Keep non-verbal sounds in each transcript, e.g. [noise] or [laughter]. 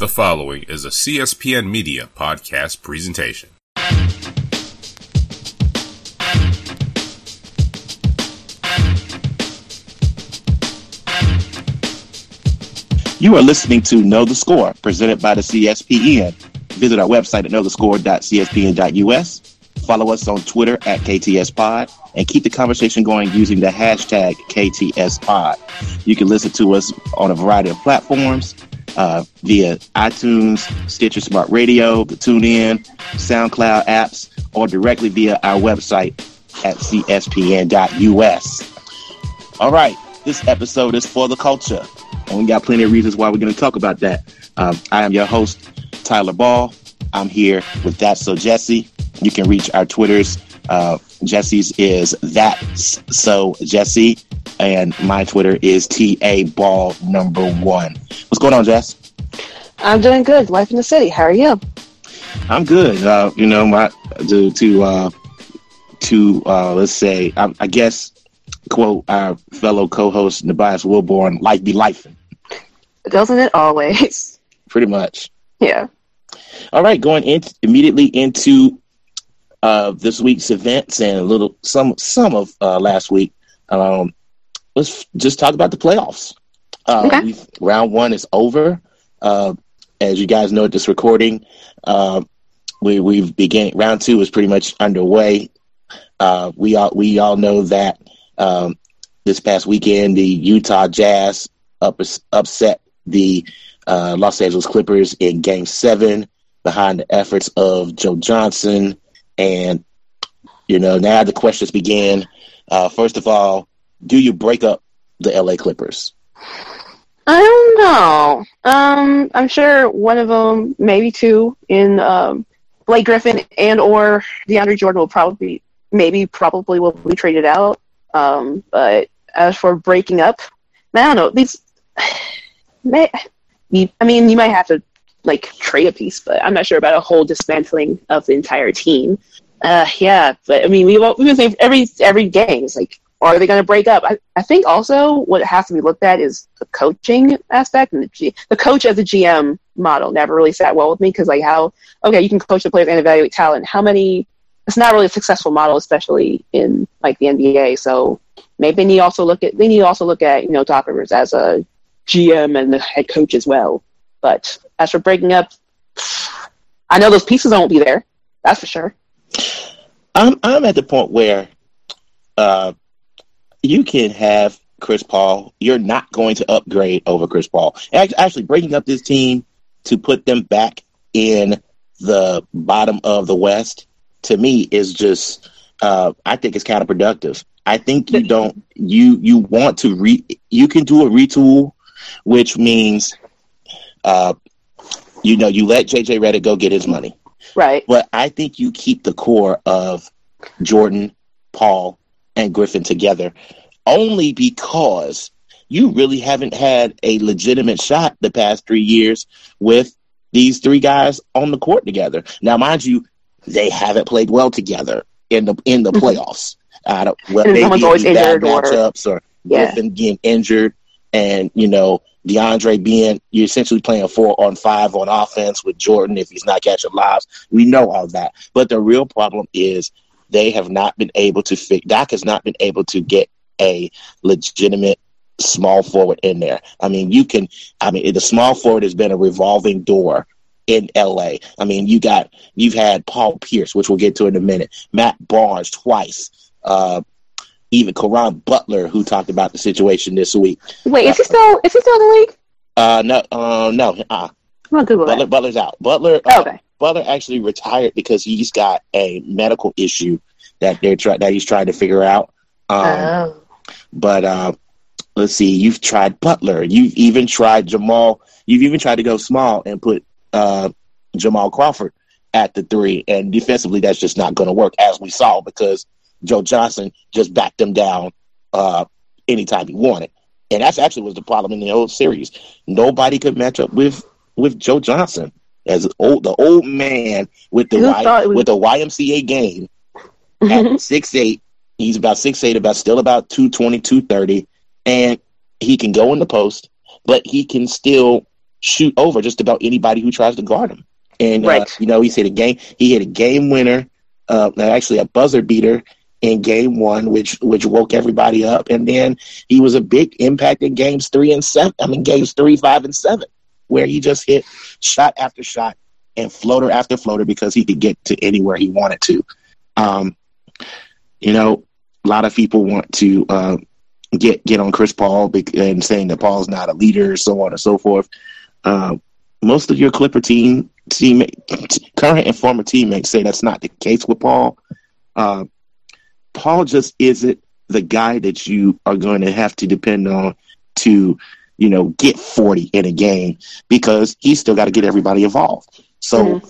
The following is a CSPN Media podcast presentation. You are listening to Know the Score, presented by the CSPN. Visit our website at knowthescore.cspn.us. Follow us on Twitter at KTSPod and keep the conversation going using the hashtag KTSPod. You can listen to us on a variety of platforms uh, via iTunes, Stitcher Smart Radio, the TuneIn, SoundCloud apps, or directly via our website at cspn.us. All right, this episode is for the culture. And we got plenty of reasons why we're going to talk about that. Um, I am your host, Tyler Ball. I'm here with That So Jessy. You can reach our Twitters. Uh, Jessy's is that so Jessy, and my Twitter is ta ball number one. What's going on, Jess? I'm doing good. Life in the city. How are you? I'm good. Uh, you know, my to to uh, to uh, let's say, I, I guess, quote our fellow co-host Tobias Wilborn, "Life be life." Doesn't it always? Pretty much. Yeah. All right, going in immediately into uh, this week's events and a little some some of uh, last week. Um, let's just talk about the playoffs. Uh, Okay. round one is over. Uh, as you guys know, at this recording, uh, we we've began round two is pretty much underway. Uh, we all we all know that um, this past weekend the Utah Jazz up, upset the uh, Los Angeles Clippers in Game Seven behind the efforts of Joe Johnson, and you know now the questions begin. Uh, first of all, do you break up the LA Clippers? I don't know. Um, I'm sure one of them, maybe two, in um, Blake Griffin and or DeAndre Jordan will probably, maybe probably will be traded out. Um, but as for breaking up, I don't know. These, [sighs] may, I mean, you might have to like trade a piece, but I'm not sure about a whole dismantling of the entire team. Uh, yeah, but I mean, we we've been saying every every game is like, are they going to break up? I, I think also what has to be looked at is the coaching aspect and the G, the coach as a GM model never really sat well with me because like how okay you can coach the players and evaluate talent. How many? It's not really a successful model, especially in like the NBA. So maybe they need also look at they need to also look at you know Doc Rivers as a GM and the head coach as well. But as for breaking up, I know those pieces won't be there. That's for sure. I'm I'm at the point where uh, you can have Chris Paul. You're not going to upgrade over Chris Paul. Actually, breaking up this team to put them back in the bottom of the West to me is just uh, I think it's counterproductive. I think you don't you you want to re you can do a retool, which means uh, you know you let JJ Redick go get his money. Right. But I think you keep the core of Jordan, Paul, and Griffin together only because you really haven't had a legitimate shot the past three years with these three guys on the court together. Now, mind you, they haven't played well together in the in the mm-hmm. playoffs. I don't well, And maybe someone's always bad injured or- matchups or Yeah. Griffin getting injured, and you know DeAndre being you're essentially playing four on five on offense with Jordan if he's not catching lives. We know all that, but the real problem is they have not been able to fix. Doc has not been able to get a legitimate small forward in there. I mean, you can. I mean, the small forward has been a revolving door in LA. I mean, you got you've had Paul Pierce, which we'll get to in a minute. Matt Barnes twice. Uh, even Caron Butler, who talked about the situation this week. Wait, is he still is he still in the league? Uh, no, uh, no, uh, I'm Butler. Butler's out. Butler, Oh, uh, okay. Butler actually retired because he's got a medical issue that they're try- that he's trying to figure out. Um, oh. but uh, let's see, you've tried Butler. You've even tried Jamal. You've even tried to go small and put uh, Jamal Crawford at the three, and defensively, that's just not going to work, as we saw, because Joe Johnson just backed them down uh, anytime he wanted, and that's actually was the problem in the old series. Nobody could match up with with Joe Johnson as old the old man with the y, was- with the YMCA game at [laughs] six eight. He's about six eight, about still about 220, 230, and he can go in the post, but he can still shoot over just about anybody who tries to guard him. And uh, you know, he hit a game. He hit a game winner, uh, actually a buzzer beater in game one, which which woke everybody up. And then he was a big impact in games three and seven. I mean, games three, five, and seven, where he just hit shot after shot and floater after floater because he could get to anywhere he wanted to. Um, you know, a lot of people want to uh, get get on Chris Paul and saying that Paul's not a leader, so on and so forth. Uh, most of your Clipper team team current and former teammates say that's not the case with Paul. Uh, Paul just isn't the guy that you are going to have to depend on to, you know, get 40 in a game because he's still got to get everybody involved. So,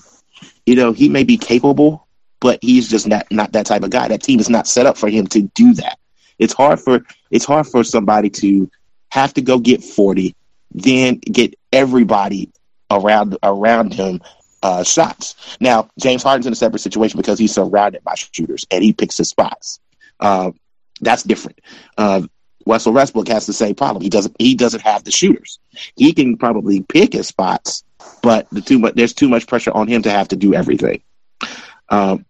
you know, he may be capable, but he's just not not that type of guy. That team is not set up for him to do that. It's hard for it's hard for somebody to have to go get 40, then get everybody around around him uh, shots. Now, James Harden's in a separate situation because he's surrounded by shooters and he picks his spots. Uh, that's different. Uh, Russell Westbrook has the same problem. He doesn't. He doesn't have the shooters. He can probably pick his spots, but the too much. There's too much pressure on him to have to do everything. Um,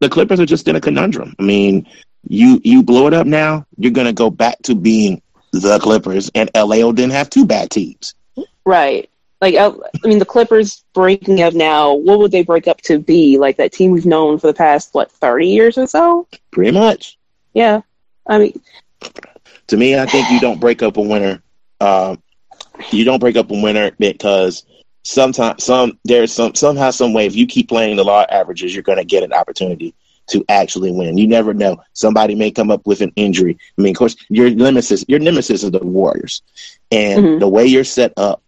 the Clippers are just in a conundrum. I mean, you you blow it up now, you're going to go back to being the Clippers, and LA didn't have two bad teams. Right. Like, uh, I mean, the Clippers breaking up now, what would they break up to be? Like that team we've known for the past, what, 30 years or so? Pretty much. Yeah. I mean, to me, I think you don't break up a winner. Uh, you don't break up a winner because sometimes some there's some somehow some way if you keep playing the law averages, you're going to get an opportunity to actually win. You never know. Somebody may come up with an injury. I mean, of course, your nemesis your nemesis is the Warriors, and Mhm. the way you're set up,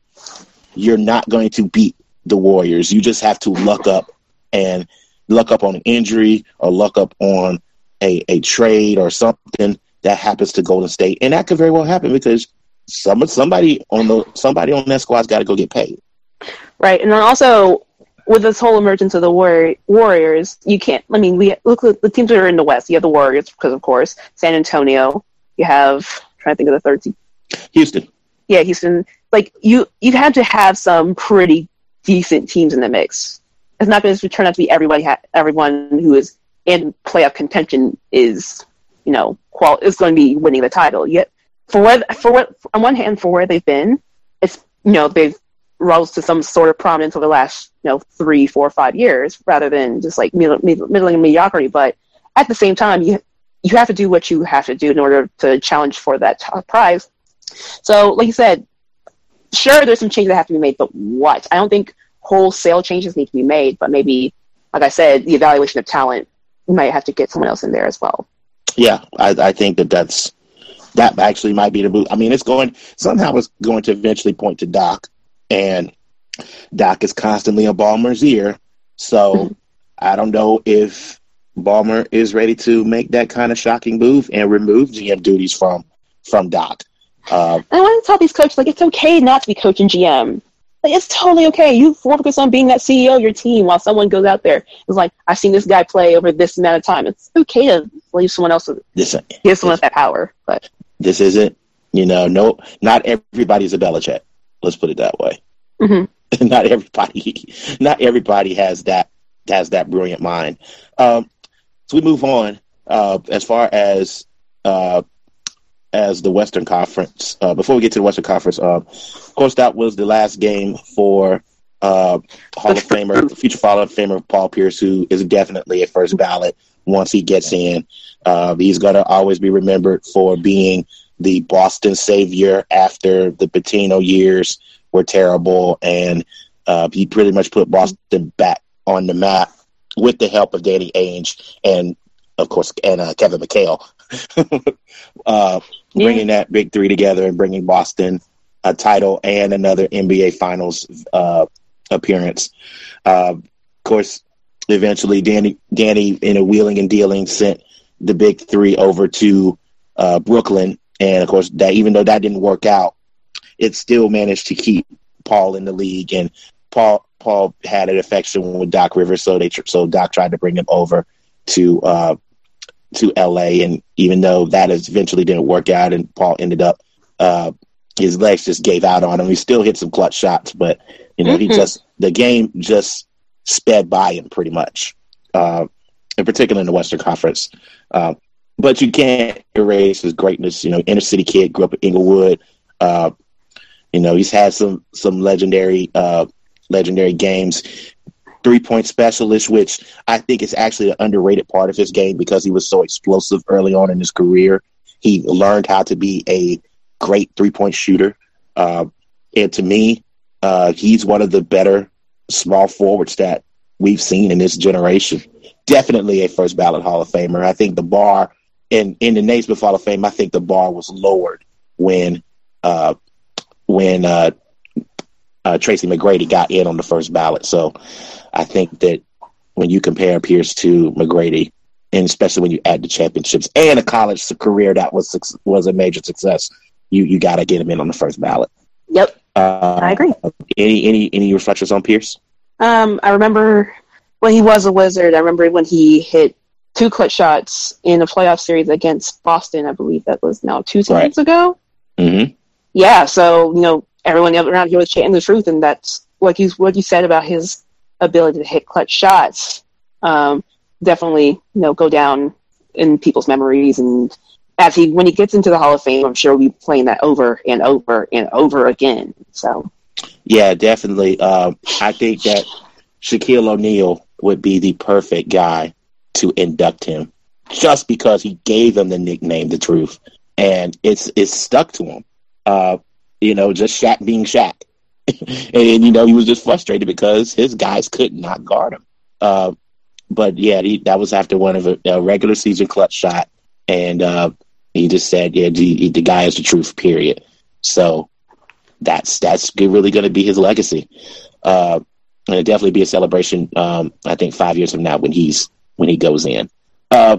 you're not going to beat the Warriors. You just have to luck up and luck up on an injury or luck up on a, a trade or something that happens to Golden State, and that could very well happen because some somebody on the somebody on that squad's got to go get paid. Right. And then also, with this whole emergence of the War- Warriors, you can't, I mean, we look at the teams that are in the West. You have the Warriors, because of course, San Antonio. You have, I'm trying to think of the third team. Houston, Yeah, Houston. Like, you, you had to have some pretty decent teams in the mix. It's not going to turn out to be everybody, ha- everyone who is in playoff contention is, you know, qual- is going to be winning the title. Yet, for what, for what, on one hand, for where they've been, it's, you know, they've rose to some sort of prominence over the last, you know, three, four, five years, rather than just like middling mediocrity. But at the same time, you, you have to do what you have to do in order to challenge for that prize. So, like you said, sure, there's some changes that have to be made, but what? I don't think wholesale changes need to be made, but maybe, like I said, the evaluation of talent, might have to get someone else in there as well. yeah, I, I think that that's that actually might be the move. I mean, it's going somehow it's going to eventually point to Doc, and Doc is constantly in Ballmer's ear. So Mhm. I don't know if Ballmer is ready to make that kind of shocking move and remove GM duties from from Doc. Uh, I want to tell these coaches, like, it's okay not to be coaching GM. Like, it's totally okay. You focus on being that CEO of your team while someone goes out there. It's like, I've seen this guy play over this amount of time. It's okay to leave someone else, with this give someone else that power. But, this isn't you know no not everybody's a Belichick. Let's put it that way. Mhm. [laughs] not everybody not everybody has that has that brilliant mind. Um, so we move on uh, as far as uh, as the Western Conference. Uh, before we get to the Western Conference, uh, of course, that was the last game for uh, Hall of Famer, future Hall of Famer Paul Pierce, who is definitely a first ballot once he gets in. Uh, he's going to always be remembered for being the Boston savior after the Pitino years were terrible, and uh, he pretty much put Boston back on the map with the help of Danny Ainge and, of course, and uh, Kevin McHale, [laughs] uh, Yeah. bringing that big three together and bringing Boston a title and another NBA Finals uh, appearance. Uh, of course, eventually, Danny, Danny, in a wheeling and dealing, sent the big three over to uh, Brooklyn, and of course, that even though that didn't work out, it still managed to keep Paul in the league, and Paul Paul had an affection with Doc Rivers, so they so Doc tried to bring him over to uh, to L.A. And even though that eventually didn't work out, and Paul ended up uh, his legs just gave out on him. He still hit some clutch shots, but you know, mm-hmm. he just the game just sped by him pretty much. Uh, in particular in the Western Conference. Uh, but you can't erase his greatness. You know, inner city kid, grew up in Inglewood. Uh, you know, he's had some some legendary uh, legendary games. Three point specialist, which I think is actually an underrated part of his game because he was so explosive early on in his career. He learned how to be a great three point shooter. Uh, and to me, uh, he's one of the better small forwards that we've seen in this generation. Definitely a first ballot Hall of Famer. I think the bar in in the Naismith Hall of Fame, I think the bar was lowered when uh, when uh, uh, Tracy McGrady got in on the first ballot. So I think that when you compare Pierce to McGrady, and especially when you add the championships and a college career that was was a major success, you you got to get him in on the first ballot. Yep, uh, I agree. Any any any reflections on Pierce? Um, I remember when he was a Wizard. I remember when he hit two clutch shots in a playoff series against Boston. I believe that was now two seasons right. ago. Mm-hmm. Yeah, so you know everyone around here was chanting the truth, and that's what you what you said about his ability to hit clutch shots. Um, definitely, you know, go down in people's memories, and as he when he gets into the Hall of Fame, I'm sure we'll be playing that over and over and over again. So, yeah, definitely. Um, I think that Shaquille O'Neal would be the perfect guy to induct him just because he gave him the nickname the truth. And it's it's stuck to him. Uh you know just Shaq being Shaq. [laughs] And you know he was just frustrated because his guys could not guard him. Uh but yeah he, that was after one of a, a regular season clutch shot. And uh he just said yeah the, the guy is the truth period. So that's that's really going to be his legacy. Uh and it definitely be a celebration. Um, I think five years from now when he's when he goes in. Uh,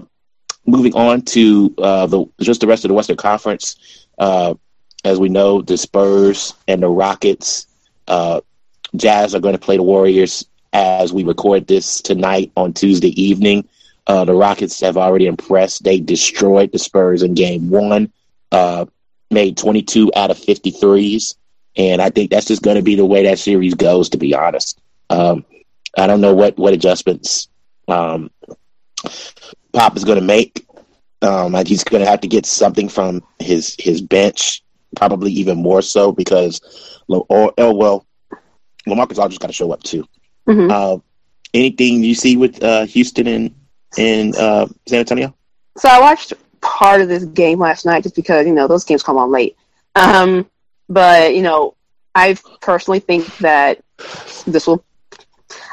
moving on to uh, the just the rest of the Western Conference. Uh, as we know, the Spurs and the Rockets, uh, Jazz are going to play the Warriors as we record this tonight on Tuesday evening. Uh, the Rockets have already impressed. They destroyed the Spurs in Game One, uh, made 22 out of 53s, and I think that's just going to be the way that series goes. To be honest. Um, I don't know what what adjustments um, Pop is going to make. Um, he's going to have to get something from his his bench, probably even more so because, or, or oh, well, Lamarcus Aldridge got to show up too. Mm-hmm. Uh, anything you see with uh, Houston and and uh, San Antonio? So I watched part of this game last night just because you know those games come on late. Um, but you know, I personally think that this will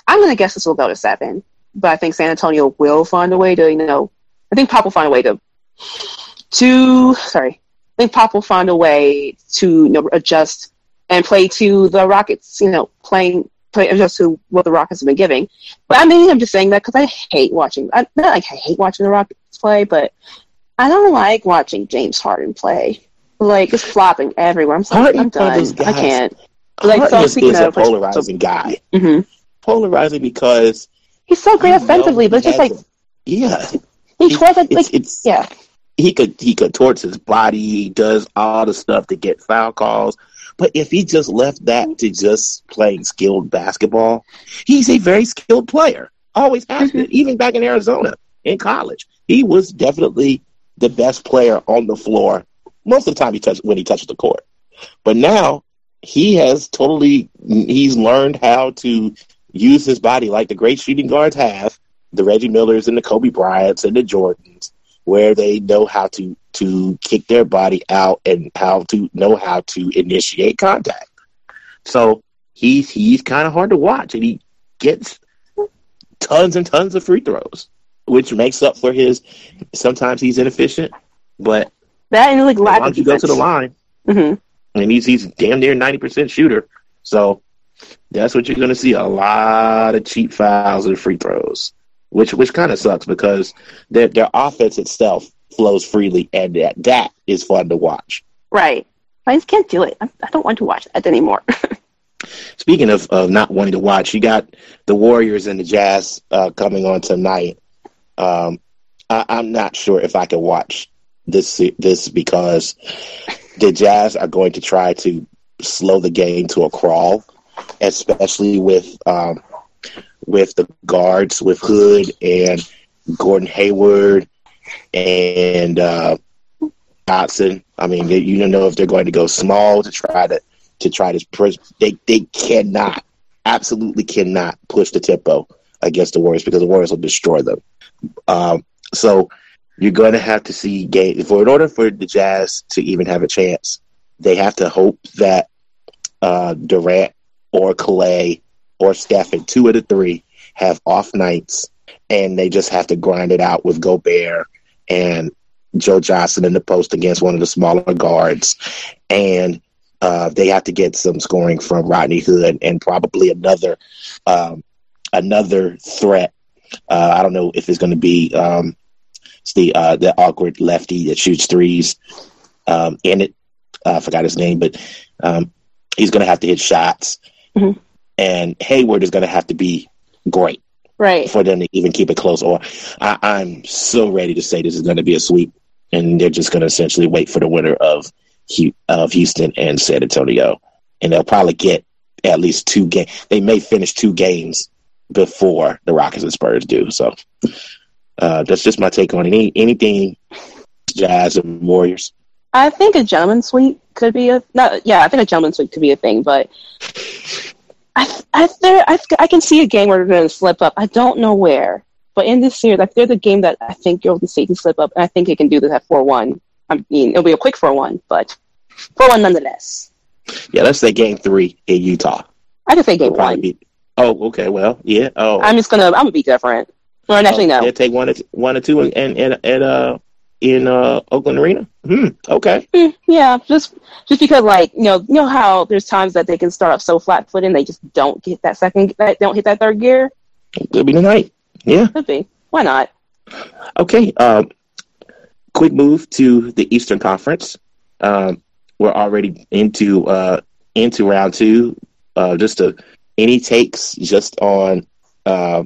I'm going to guess this will go to seven, but I think San Antonio will find a way to, you know, I think Pop will find a way to, to, sorry, I think Pop will find a way to, you know, adjust and play to the Rockets, you know, playing, play adjust to what the Rockets have been giving. But I mean, I'm just saying that because I hate watching, I, not like I hate watching the Rockets play, but I don't like watching James Harden play. Like, it's flopping everywhere. I'm sorry, I'm done. I can't. Like, Harden so is, is a polarizing so, guy. Mm-hmm polarizing because he's so great offensively, but it's just like yeah, he torts like it's, it's, yeah. He could he contorts his body. He does all the stuff to get foul calls. But if he just left that to just playing skilled basketball, he's a very skilled player. Always has been, mm-hmm. even back in Arizona in college. He was definitely the best player on the floor most of the time he touched when he touched the court. But now he has totally he's learned how to use his body like the great shooting guards have, the Reggie Millers and the Kobe Bryants and the Jordans, where they know how to to kick their body out and how to know how to initiate contact. So he's he's kind of hard to watch, and he gets tons and tons of free throws, which makes up for his. Sometimes he's inefficient, but that and like lack long as you go to the line, mm-hmm. and he's he's damn near ninety percent shooter. So that's what you're going to see a lot of cheap fouls and free throws, which which kind of sucks because their their offense itself flows freely, and that that is fun to watch. Right. I just can't do it. I, I don't want to watch that anymore. [laughs] Speaking of, of not wanting to watch, you got the Warriors and the Jazz uh, coming on tonight. Um, I, I'm not sure if I can watch this this because the Jazz are going to try to slow the game to a crawl, especially with um, with the guards, with Hood and Gordon Hayward and uh, Johnson. I mean, you don't know if they're going to go small to try to to try to push. They they cannot, absolutely cannot push the tempo against the Warriors because the Warriors will destroy them. Um, so you're going to have to see game for in order for the Jazz to even have a chance. They have to hope that uh, Durant or Clay or Stephen, two of the three, have off nights, and they just have to grind it out with Gobert and Joe Johnson in the post against one of the smaller guards, and uh, they have to get some scoring from Rodney Hood and probably another um, another threat. Uh, I don't know if it's going to be um, the uh, the awkward lefty that shoots threes um, in it. I forgot his name, but um, he's going to have to hit shots, Mhm. and Hayward is going to have to be great Right. for them to even keep it close. Or I, I'm so ready to say this is going to be a sweep, and they're just going to essentially wait for the winner of of Houston and San Antonio, and they'll probably get at least two games. They may finish two games before the Rockets and Spurs do. So uh, that's just my take on any anything Jazz and Warriors. I think a gentleman suite could be a not. Yeah, I think a gentleman's suite could be a thing, but I I there I, I can see a game where they're going to slip up. I don't know where, but in this series, like there's a game that I think Golden State can slip up, and I think they can do this at four one. I mean, it'll be a quick four one, but four one nonetheless. Yeah, let's say Game Three in Utah. I can say game probably one. be. Oh, okay. Well, yeah. Oh, I'm just gonna I'm gonna be different. Or actually, no. They'll take one or two, one or two in, in at uh in uh Oakland Arena. Hmm. Okay. Mm, yeah, just just because like you know you know how there's times that they can start off so flat footed and they just don't get that second that don't hit that third gear. Could be tonight. Yeah. Could be. Why not? Okay. Um, quick move to the Eastern Conference. Um, we're already into uh, into round two. Uh, just a, any takes just on uh,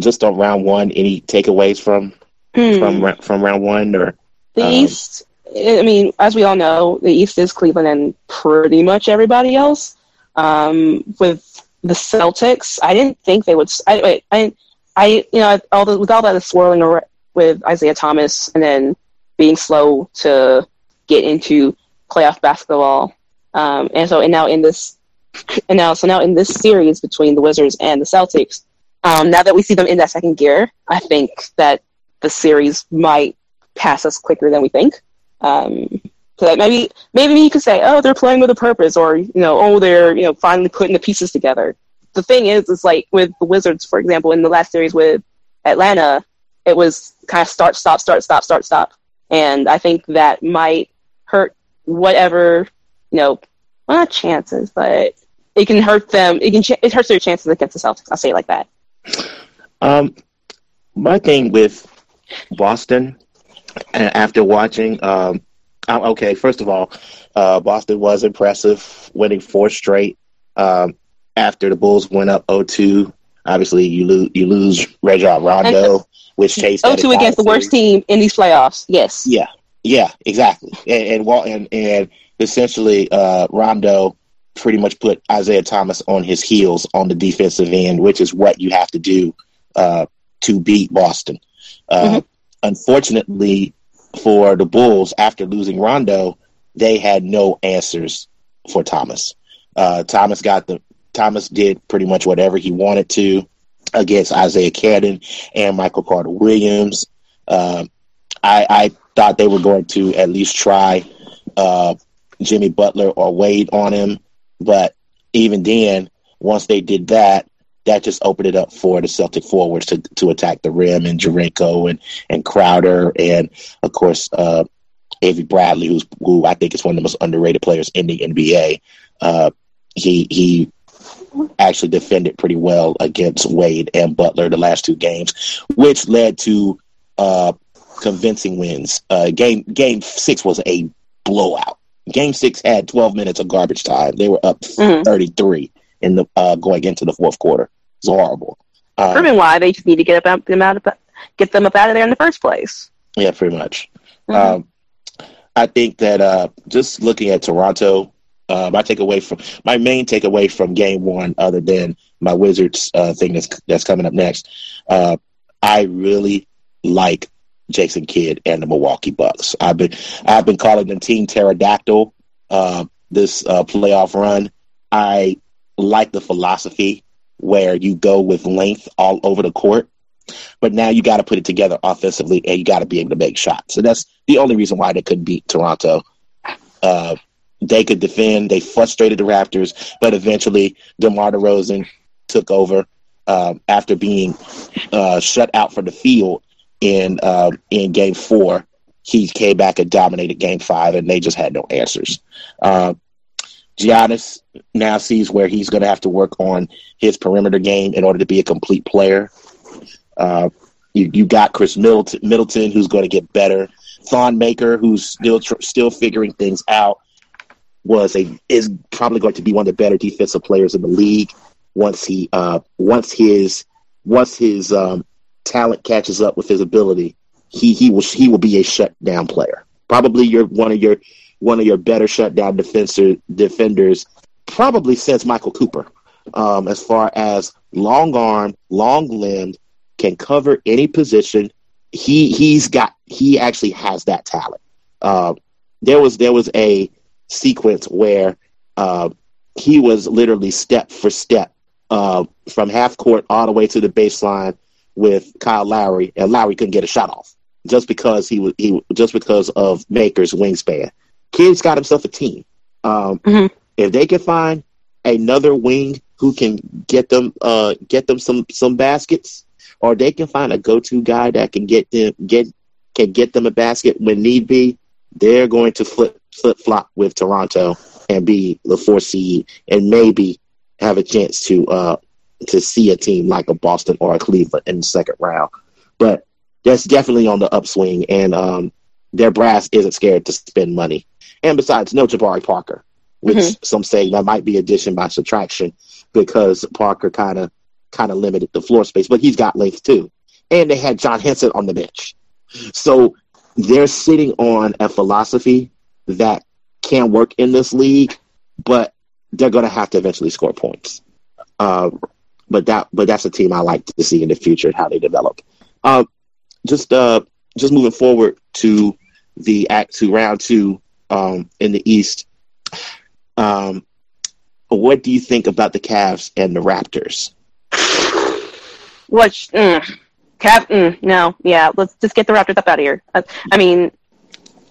just on round one. Any takeaways from Hmm. from from round one or The Um, East, I mean, as we all know, the East is Cleveland and pretty much everybody else. Um, with the Celtics, I didn't think they would. I, wait, I, I, you know, all the, with all that swirling with Isaiah Thomas and then being slow to get into playoff basketball, um, and so and now in this, [laughs] and now so now in this series between the Wizards and the Celtics, um, now that we see them in that second gear, I think that the series might pass us quicker than we think. Um, so that maybe maybe you could say, oh, they're playing with a purpose, or you know, oh, they're you know finally putting the pieces together. The thing is, is like with the Wizards, for example, in the last series with Atlanta, it was kind of start, stop, start, stop, start, stop, and I think that might hurt whatever you know, well, not chances, but it can hurt them. It can ch- it hurts their chances against the Celtics. I'll say it like that. Um, my thing with Boston, and after watching, um, okay, first of all, uh, Boston was impressive, winning four straight. Um, after the Bulls went up 0-2, obviously you lose you lose Rajon Rondo, which chased Oh, that two entire against the worst team in these playoffs. Yes. Yeah, yeah, exactly. And and and, and essentially, uh, Rondo pretty much put Isaiah Thomas on his heels on the defensive end, which is what you have to do uh, to beat Boston. Uh, Unfortunately for the Bulls, after losing Rondo, they had no answers for Thomas. Uh, Thomas got the Thomas did pretty much whatever he wanted to against Isaiah Canaan and Michael Carter Williams. Um, I, I thought they were going to at least try uh, Jimmy Butler or Wade on him, but even then, once they did that, that just opened it up for the Celtic forwards to to attack the rim and Jerebko and and Crowder and of course uh, Avery Bradley, who's who I think is one of the most underrated players in the NBA. Uh, he he actually defended pretty well against Wade and Butler the last two games, which led to uh, convincing wins. Uh, game game six was a blowout. Game six had 12 minutes of garbage time. They were up Mhm. 33 in the uh, going into the fourth quarter. It's horrible. Um, Proving why they just need to get up, them out of, get them up out of there in the first place. yeah, pretty much. Mhm. Um, I think that uh, just looking at Toronto, uh, my takeaway from my main takeaway from Game One, other than my Wizards uh, thing that's that's coming up next, uh, I really like Jason Kidd and the Milwaukee Bucks. I've been I've been calling them Team Pterodactyl uh, this uh, playoff run. I like the philosophy where you go with length all over the court, but now you got to put it together offensively and you got to be able to make shots. And that's the only reason why they couldn't beat Toronto. Uh, they could defend. They frustrated the Raptors, but eventually DeMar DeRozan took over um, after being uh, shut out from the field in uh, in Game Four. He came back and dominated Game Five, and they just had no answers. Giannis now sees where he's going to have to work on his perimeter game in order to be a complete player. Uh, you, you got Khris Middleton, Middleton who's going to get better. Thon Maker, who's still tr- still figuring things out, was a is probably going to be one of the better defensive players in the league once he uh, once his once his um, talent catches up with his ability. He he will he will be a shutdown player. Probably your one of your one of your better shutdown defender defenders, probably since Michael Cooper. Um, as far as long arm, long limbed, can cover any position. He he's got he actually has that talent. Uh, there was there was a sequence where uh, he was literally step for step uh, from half court all the way to the baseline with Kyle Lowry, and Lowry couldn't get a shot off just because he was he just because of Maker's wingspan. Kidd's got himself a team. Um, mm-hmm. If they can find another wing who can get them uh, get them some some baskets, or they can find a go to guy that can get them get can get them a basket when need be, they're going to flip flip flop with Toronto and be the four seed and maybe have a chance to uh, to see a team like a Boston or a Cleveland in the second round. But that's definitely on the upswing, and um, their brass isn't scared to spend money. And besides, no Jabari Parker, which mm-hmm. some say that might be addition by subtraction because Parker kind of kind of limited the floor space, but he's got length too. And they had John Henson on the bench, so they're sitting on a philosophy that can work in this league, but they're going to have to eventually score points. Uh, but that but that's a team I like to see in the future how they develop. Uh, just uh, just moving forward to the act to round two um, in the East. Um, what do you think about the Cavs and the Raptors? What? Mm, Cav? Mm, no, yeah. Let's just get the Raptors up out of here. I, uh, I mean,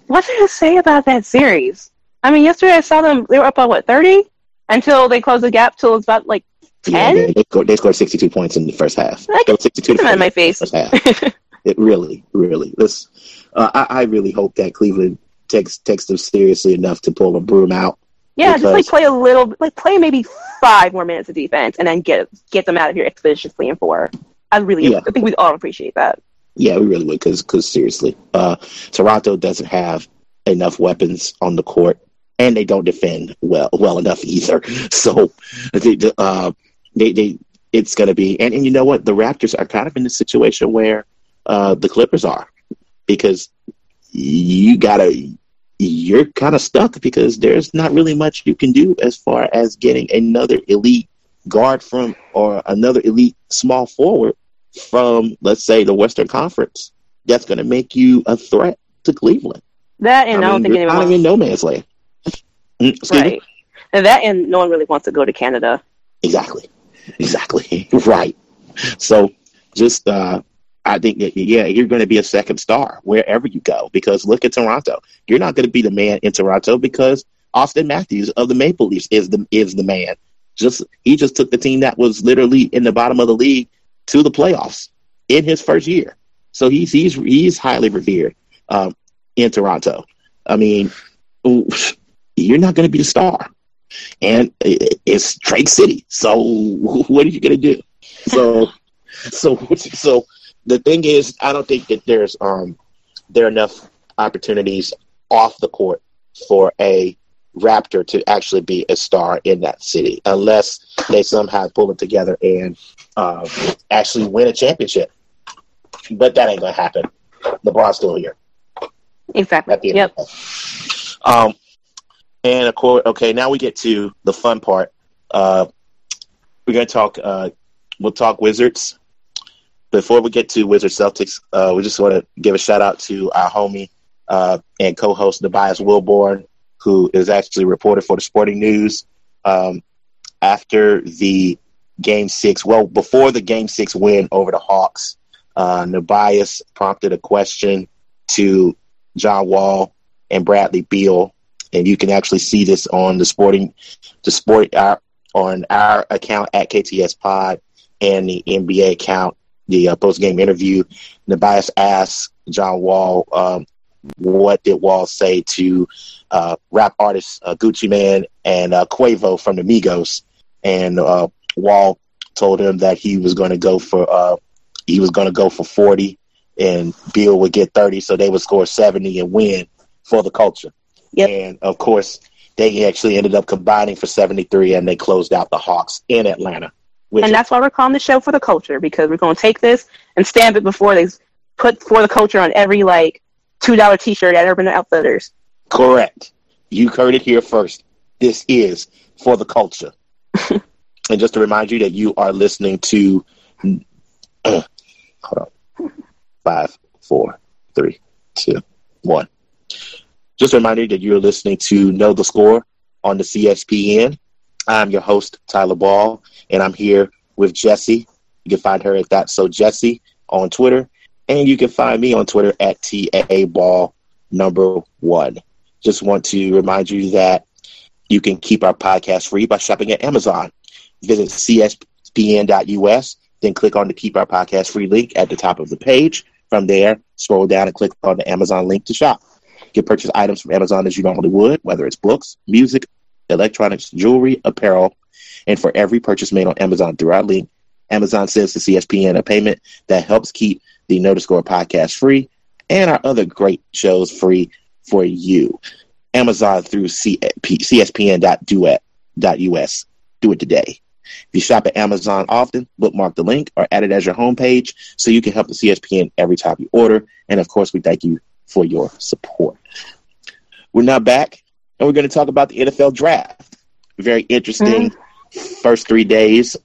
what did I say about that series? I mean, yesterday I saw them; they were up by what thirty until they closed the gap till it's about like ten. Yeah, they, they, scored, they scored sixty-two points in the first half. I can, sixty-two in my face. [laughs] it really, really. This, uh, I, I really hope that Cleveland takes takes them seriously enough to pull a broom out. Yeah, because... just like play a little, like play maybe five more minutes of defense, and then get get them out of here expeditiously in four. I really, yeah. I think we all appreciate that. Yeah, we really would, because because seriously, uh, Toronto doesn't have enough weapons on the court, and they don't defend well well enough either. [laughs] So, they, uh, they, they it's going to be, and, and you know what, the Raptors are kind of in the situation where uh, the Clippers are, because you gotta you're kind of stuck because there's not really much you can do as far as getting another elite guard from or another elite small forward from, let's say, the Western Conference that's going to make you a threat to Cleveland. That and I, I don't think anyone wants in no man's land. Mm, right. And that and no one really wants to go to Canada. Exactly. Exactly. [laughs] right. So just uh I think that, yeah, you're going to be a second star wherever you go because look at Toronto. You're not going to be the man in Toronto because Auston Matthews of the Maple Leafs is the is the man. Just he just took the team that was literally in the bottom of the league to the playoffs in his first year. So he's he's he's highly revered um, in Toronto. I mean, you're not going to be the star, and it's Drake City. So [laughs] what are you going to do? So so so the thing is, I don't think that there's um there are enough opportunities off the court for a Raptor to actually be a star in that city, unless they somehow pull it together and uh, actually win a championship. But that ain't gonna happen. LeBron's still here. Exactly. Yep. Um, and of course, okay, now we get to the fun part. Uh, we're going to talk. Uh, we'll talk Wizards. Before we get to Wizards Celtics, uh, we just want to give a shout out to our homie uh, and co-host Tobias Wilborn, who is actually reported for the Sporting News um, after the Game Six. Well, before the Game Six win over the Hawks, uh, Tobias prompted a question to John Wall and Bradley Beal and you can actually see this on the sporting, the sport our, on our account at KTS Pod and the NBA account. The uh, post game interview, Tobias asked John Wall, um, "What did Wall say to uh, rap artists uh, Gucci Mane and uh, Quavo from the Migos?" And uh, Wall told him that he was going to go for uh, he was going to go for forty, and Beal would get thirty, so they would score seventy and win for the culture. Yep. And of course, they actually ended up combining for 73 and they closed out the Hawks in Atlanta. And that's why we're calling the show for the culture because we're going to take this and stamp it before they put for the culture on every like $2 t shirt at Urban Outfitters. Correct. You heard it here first. This is for the culture. [laughs] and just to remind you that you are listening to. [clears throat] Hold on. Five, four, three, two, one. Just a reminder that you're listening to Know the Score on the CSPN. I'm your host, Tyler Ball, and I'm here with Jessy. You can find her at That So Jessy on Twitter, and you can find me on Twitter at TA Ball number one. Just want to remind you that you can keep our podcast free by shopping at Amazon. Visit CSPN.us, then click on the Keep Our Podcast Free link at the top of the page. From there, scroll down and click on the Amazon link to shop You can purchase items from Amazon as you normally would, whether it's books, music, electronics, jewelry, apparel. And for every purchase made on Amazon through our link, Amazon sends to CSPN a payment that helps keep the the Score podcast free and our other great shows free for you. Amazon through CSPN.us. Do it today. If you shop at Amazon often, bookmark the link or add it as your homepage so you can help the CSPN every time you order. And of course, we thank you for your support. We're now back, and we're going to talk about the NFL draft. Very interesting mm-hmm. First three days.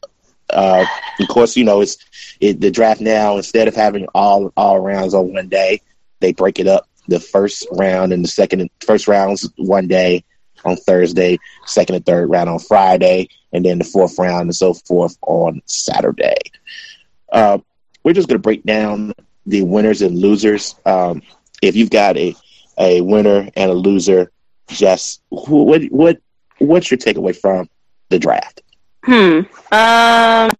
Uh, of course, you know it's it, the draft now. Instead of having all all rounds on one day, they break it up. The first round and the second first rounds one day on Thursday, second and third round on Friday, and then the fourth round and so forth on Saturday. Uh, we're just going to break down the winners and losers. Um, if you've got a a winner and a loser, just what what what's your takeaway from the draft? Hmm. Um.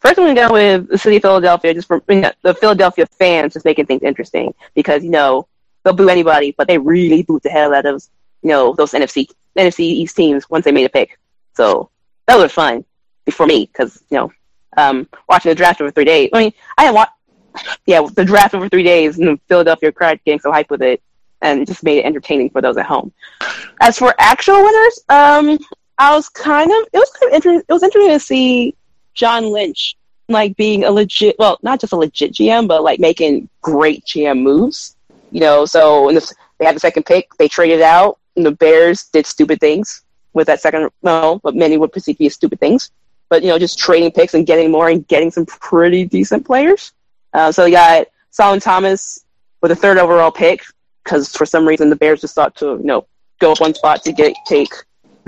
First, I'm going to go with the city of Philadelphia, just for you know, the Philadelphia fans, just making things interesting because you know they'll boo anybody, but they really boot the hell out of you know those NFC NFC East teams once they made a pick. So that was fun for me because you know um, watching the draft over three days. I mean, I had watched yeah, the draft over three days and the Philadelphia crowd getting so hyped with it and just made it entertaining for those at home. As for actual winners, um, I was kind of it was kind of interesting. It was interesting to see John Lynch like being a legit, well, not just a legit GM, but like making great GM moves. You know, so the, they had the second pick, they traded out, and the Bears did stupid things with that second. Well, but many would perceive be stupid things, but you know, just trading picks and getting more and getting some pretty decent players. Uh, so they got Solomon Thomas with a third overall pick because for some reason the Bears just thought to you know go up one spot to get take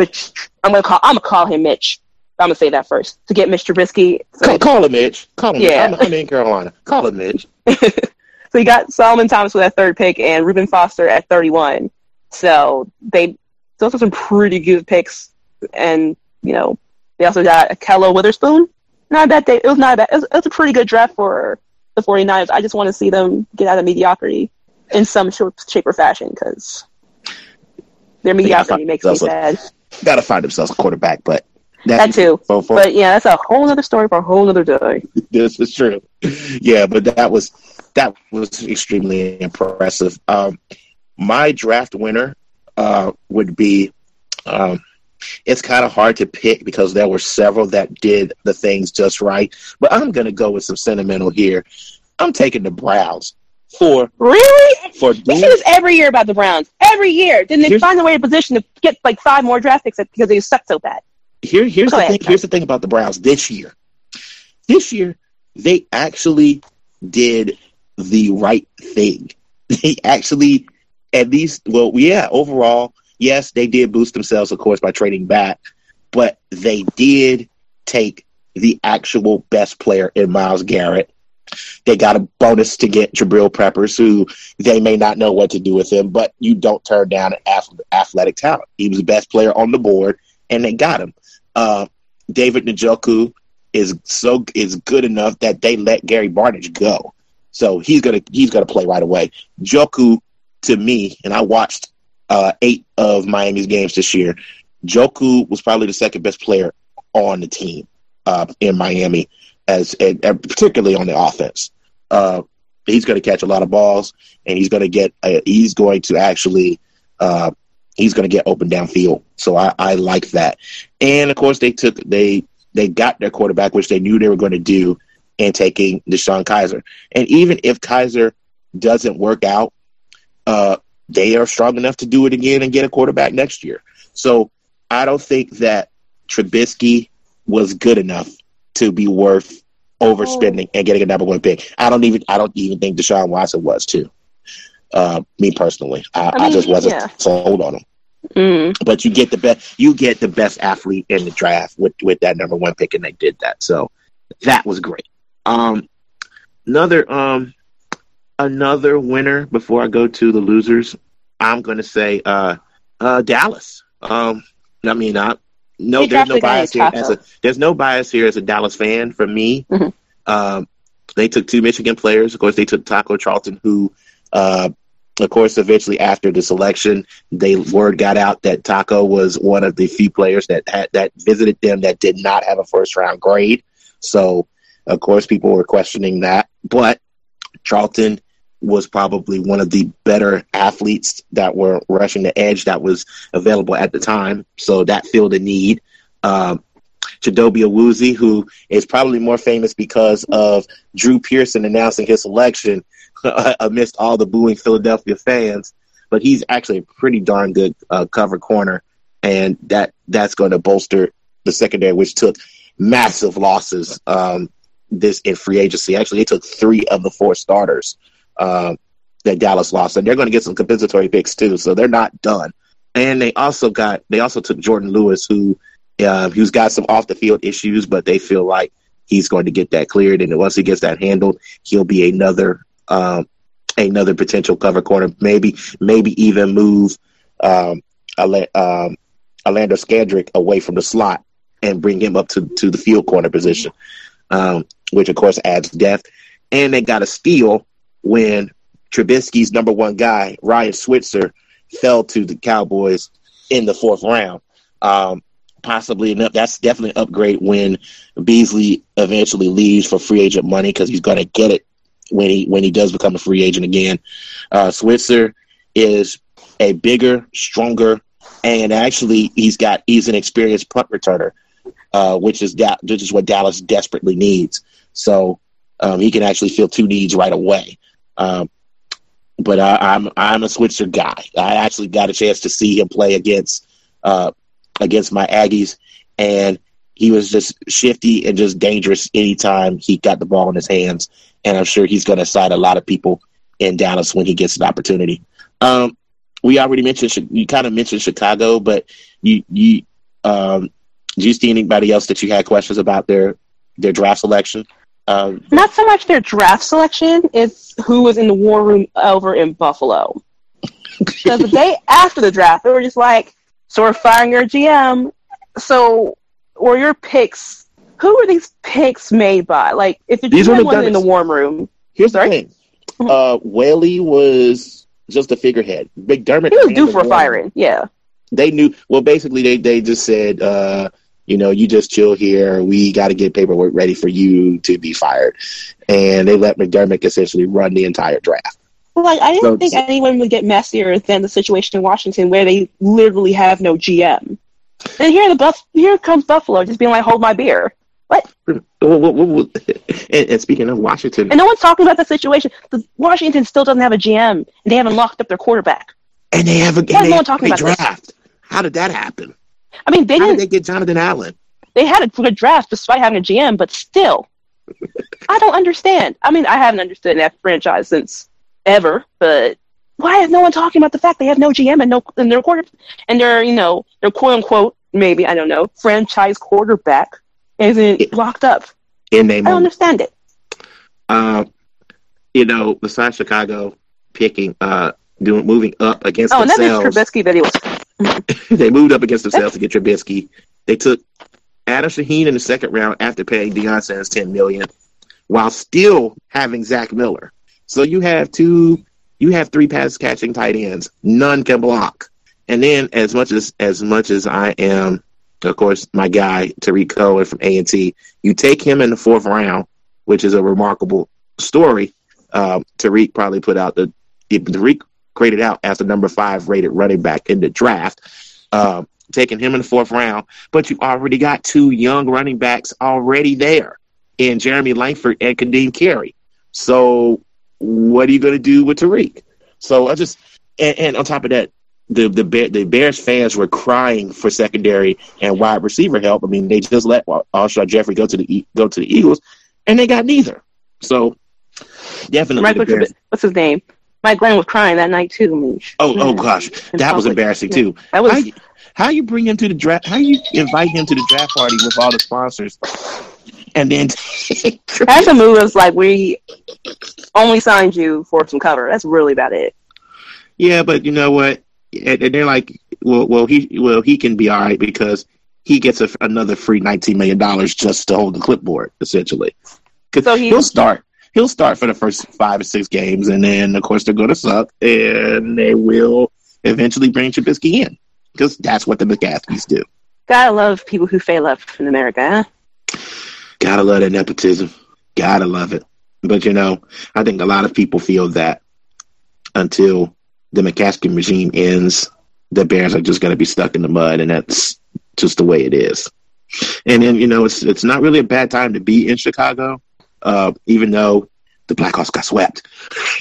Mitch. I'm gonna call I'm gonna call him Mitch. I'm gonna say that first to get Mitch Trubisky. So, call, call, him Mitch. Call him. Yeah, I'm, I'm in Carolina. Call him Mitch. [laughs] so you got Solomon Thomas with that third pick and Reuben Foster at 31. So they those are some pretty good picks, and you know they also got Ahkello Witherspoon. Not a bad day. It was not a bad. It was, it was a pretty good draft for the 49ers. I just want to see them get out of mediocrity in some shape or fashion because their mediocrity makes me sad. Got to find themselves a quarterback, but that, that too. But yeah, that's a whole other story for a whole other day. [laughs] this is true. Yeah, but that was that was extremely impressive. Um, my draft winner uh, would be um, it's kind of hard to pick because there were several that did the things just right. But I'm going to go with some sentimental here. I'm taking the Browns for Really? for We say this every year about the Browns. Every year. Then they find a way to position to get like five more draft picks because they suck so bad. here here's Go the ahead. thing here's the thing about the Browns this year. This year they actually did the right thing. [laughs] They actually at least well yeah, overall, yes, they did boost themselves of course by trading back, but they did take the actual best player in Myles Garrett. They got a bonus to get Jabrill Peppers, who they may not know what to do with him, but you don't turn down an athletic talent. He was the best player on the board, and they got him. Uh, David Njoku is so is good enough that they let Gary Barnidge go, so he's gonna he's gonna play right away. Joku, to me, and I watched uh, eight of Miami's games this year. Joku was probably the second best player on the team uh, in Miami, as and, and particularly on the offense. Uh, he's going to catch a lot of balls, and he's going to get uh, he's going to actually uh, he's going to get open downfield. So I, I like that. And of course, they took they they got their quarterback, which they knew they were going to do, in taking DeShone Kizer. And even if Kaiser doesn't work out, uh, they are strong enough to do it again and get a quarterback next year. So I don't think that Trubisky was good enough to be worth overspending and getting a number one pick. I don't even I don't even think Deshaun Watson was too. Uh, me personally, I, I, mean, just wasn't yeah. sold on him. Mm. But you get the best you get the best athlete in the draft with with that number one pick, and they did that. So that was great. Um, another um another winner before I go to the losers. I'm going to say uh uh Dallas. Um, I mean, I no, there's no bias here. As a, there's no bias here as a Dallas fan for me. Mhm. Um, they took two Michigan players. Of course, they took Taco Charlton, who, uh, of course, eventually after the selection, they word got out that Taco was one of the few players that had that visited them that did not have a first round grade. So, of course, people were questioning that. But Charlton was probably one of the better athletes that were rushing the edge that was available at the time. So that filled a need. Um, Chidobe Awuzie, who is probably more famous because of Drew Pearson announcing his selection [laughs] amidst all the booing Philadelphia fans. But he's actually a pretty darn good uh, cover corner, and that that's going to bolster the secondary, which took massive losses um, this in free agency. Actually, they took three of the four starters um, that Dallas lost, and they're going to get some compensatory picks too. So they're not done. And they also got they also took Jourdan Lewis, who uh, who's got some off the field issues, but they feel like he's going to get that cleared, and once he gets that handled, he'll be another um, another potential cover corner. Maybe maybe even move um, Ale- um, Orlando Scandrick away from the slot and bring him up to, to the field corner position, um, which of course adds depth. And they got a steal when Trubisky's number one guy, Ryan Switzer, fell to the Cowboys in the fourth round. Um, possibly enough. That's definitely an upgrade when Beasley eventually leaves for free agent money because he's going to get it when he when he does become a free agent again. Uh, Switzer is a bigger, stronger, and actually he's got he's an experienced punt returner, uh, which is da- which is what Dallas desperately needs. So um, he can actually fill two needs right away. Um, but I, I'm I'm a Switzer guy. I actually got a chance to see him play against uh, against my Aggies, and he was just shifty and just dangerous anytime he got the ball in his hands. And I'm sure he's going to excite a lot of people in Dallas when he gets an opportunity. Um, we already mentioned you kind of mentioned Chicago, but you you um, do you see anybody else that you had questions about their their draft selection? Um, Not so much their draft selection, it's who was in the war room over in Buffalo. [laughs] Because the day after the draft, they were just like, so we're firing your GM. So were your picks, who were these picks made by? Like, if the These GM wasn't in the warm room, Here's Sorry? the thing. Uh, Whaley was just a figurehead. McDermott he was due for firing. Yeah. They knew. Well, basically, they they just said, uh, you know, you just chill here. We got to get paperwork ready for you to be fired, and they let McDermott essentially run the entire draft. Like, I didn't So- think anyone would get messier than the situation in Washington where they literally have no GM. And here the Buff here comes Buffalo just being like, hold my beer. What? And, and speaking of Washington, And no one's talking about the situation. The Washington still doesn't have a GM, and they haven't locked up their quarterback. and they have a, and they no one talking a about this? draft. How did that happen? I mean, they How didn't. did they get Jonathan Allen? they had a good draft despite having a GM, but still, I don't understand. I mean, I haven't understood that franchise since ever, but why is no one talking about the fact they have no GM and no and their quarter and their you know their quote unquote maybe I don't know franchise quarterback isn't locked up? In I don't understand it. uh, you know, besides Chicago picking, uh, doing moving up against Oh, and that is Trubisky that he was. [coughs] they moved up against themselves to get Trubisky. They took Adam Shaheen in the second round after paying Deion Sanders ten million, while still having Zach Miller. So you have two, you have three pass catching tight ends. None can block. And then as much as as much as I am, of course, my guy Tarik Cohen from A and T, you take him in the fourth round, which is a remarkable story. Um, Tarik probably put out the Tariq graded out as the number five rated running back in the draft. Um, taking him in the fourth round, but you already got two young running backs already there in Jeremy Langford and Kadeem Carey. So what are you going to do with Tarik? So I just and, and on top of that, the the the Bears fans were crying for secondary and wide receiver help. I mean, they just let Alshon Jeffery go to the go to the Eagles, and they got neither. So definitely, the Bears. Trubisky, what's his name? Mike Glenn was crying that night too. Mean, Oh, oh gosh, that was embarrassing Yeah. too. That was How you, how you bring him to the draft? How you invite him to the draft party with all the sponsors, and then [laughs] That's a move that's like we only signed you for some cover. That's really about it. yeah, but you know what? And, and they're like, well, well, he, well, he can be all right because he gets a, another free nineteen million dollars just to hold the clipboard, essentially. Because So he'll start. He'll start for the first five or six games, and then of course they're going to suck, and they will eventually bring Trubisky in because that's what the McCaskies do. Gotta love people who fail up in America. Huh? Gotta love that nepotism. Gotta love it. But you know, I think a lot of people feel that until the McCaskey regime ends, the Bears are just gonna be stuck in the mud, and that's just the way it is. And then you know, it's it's not really a bad time to be in Chicago, uh, even though the Blackhawks got swept,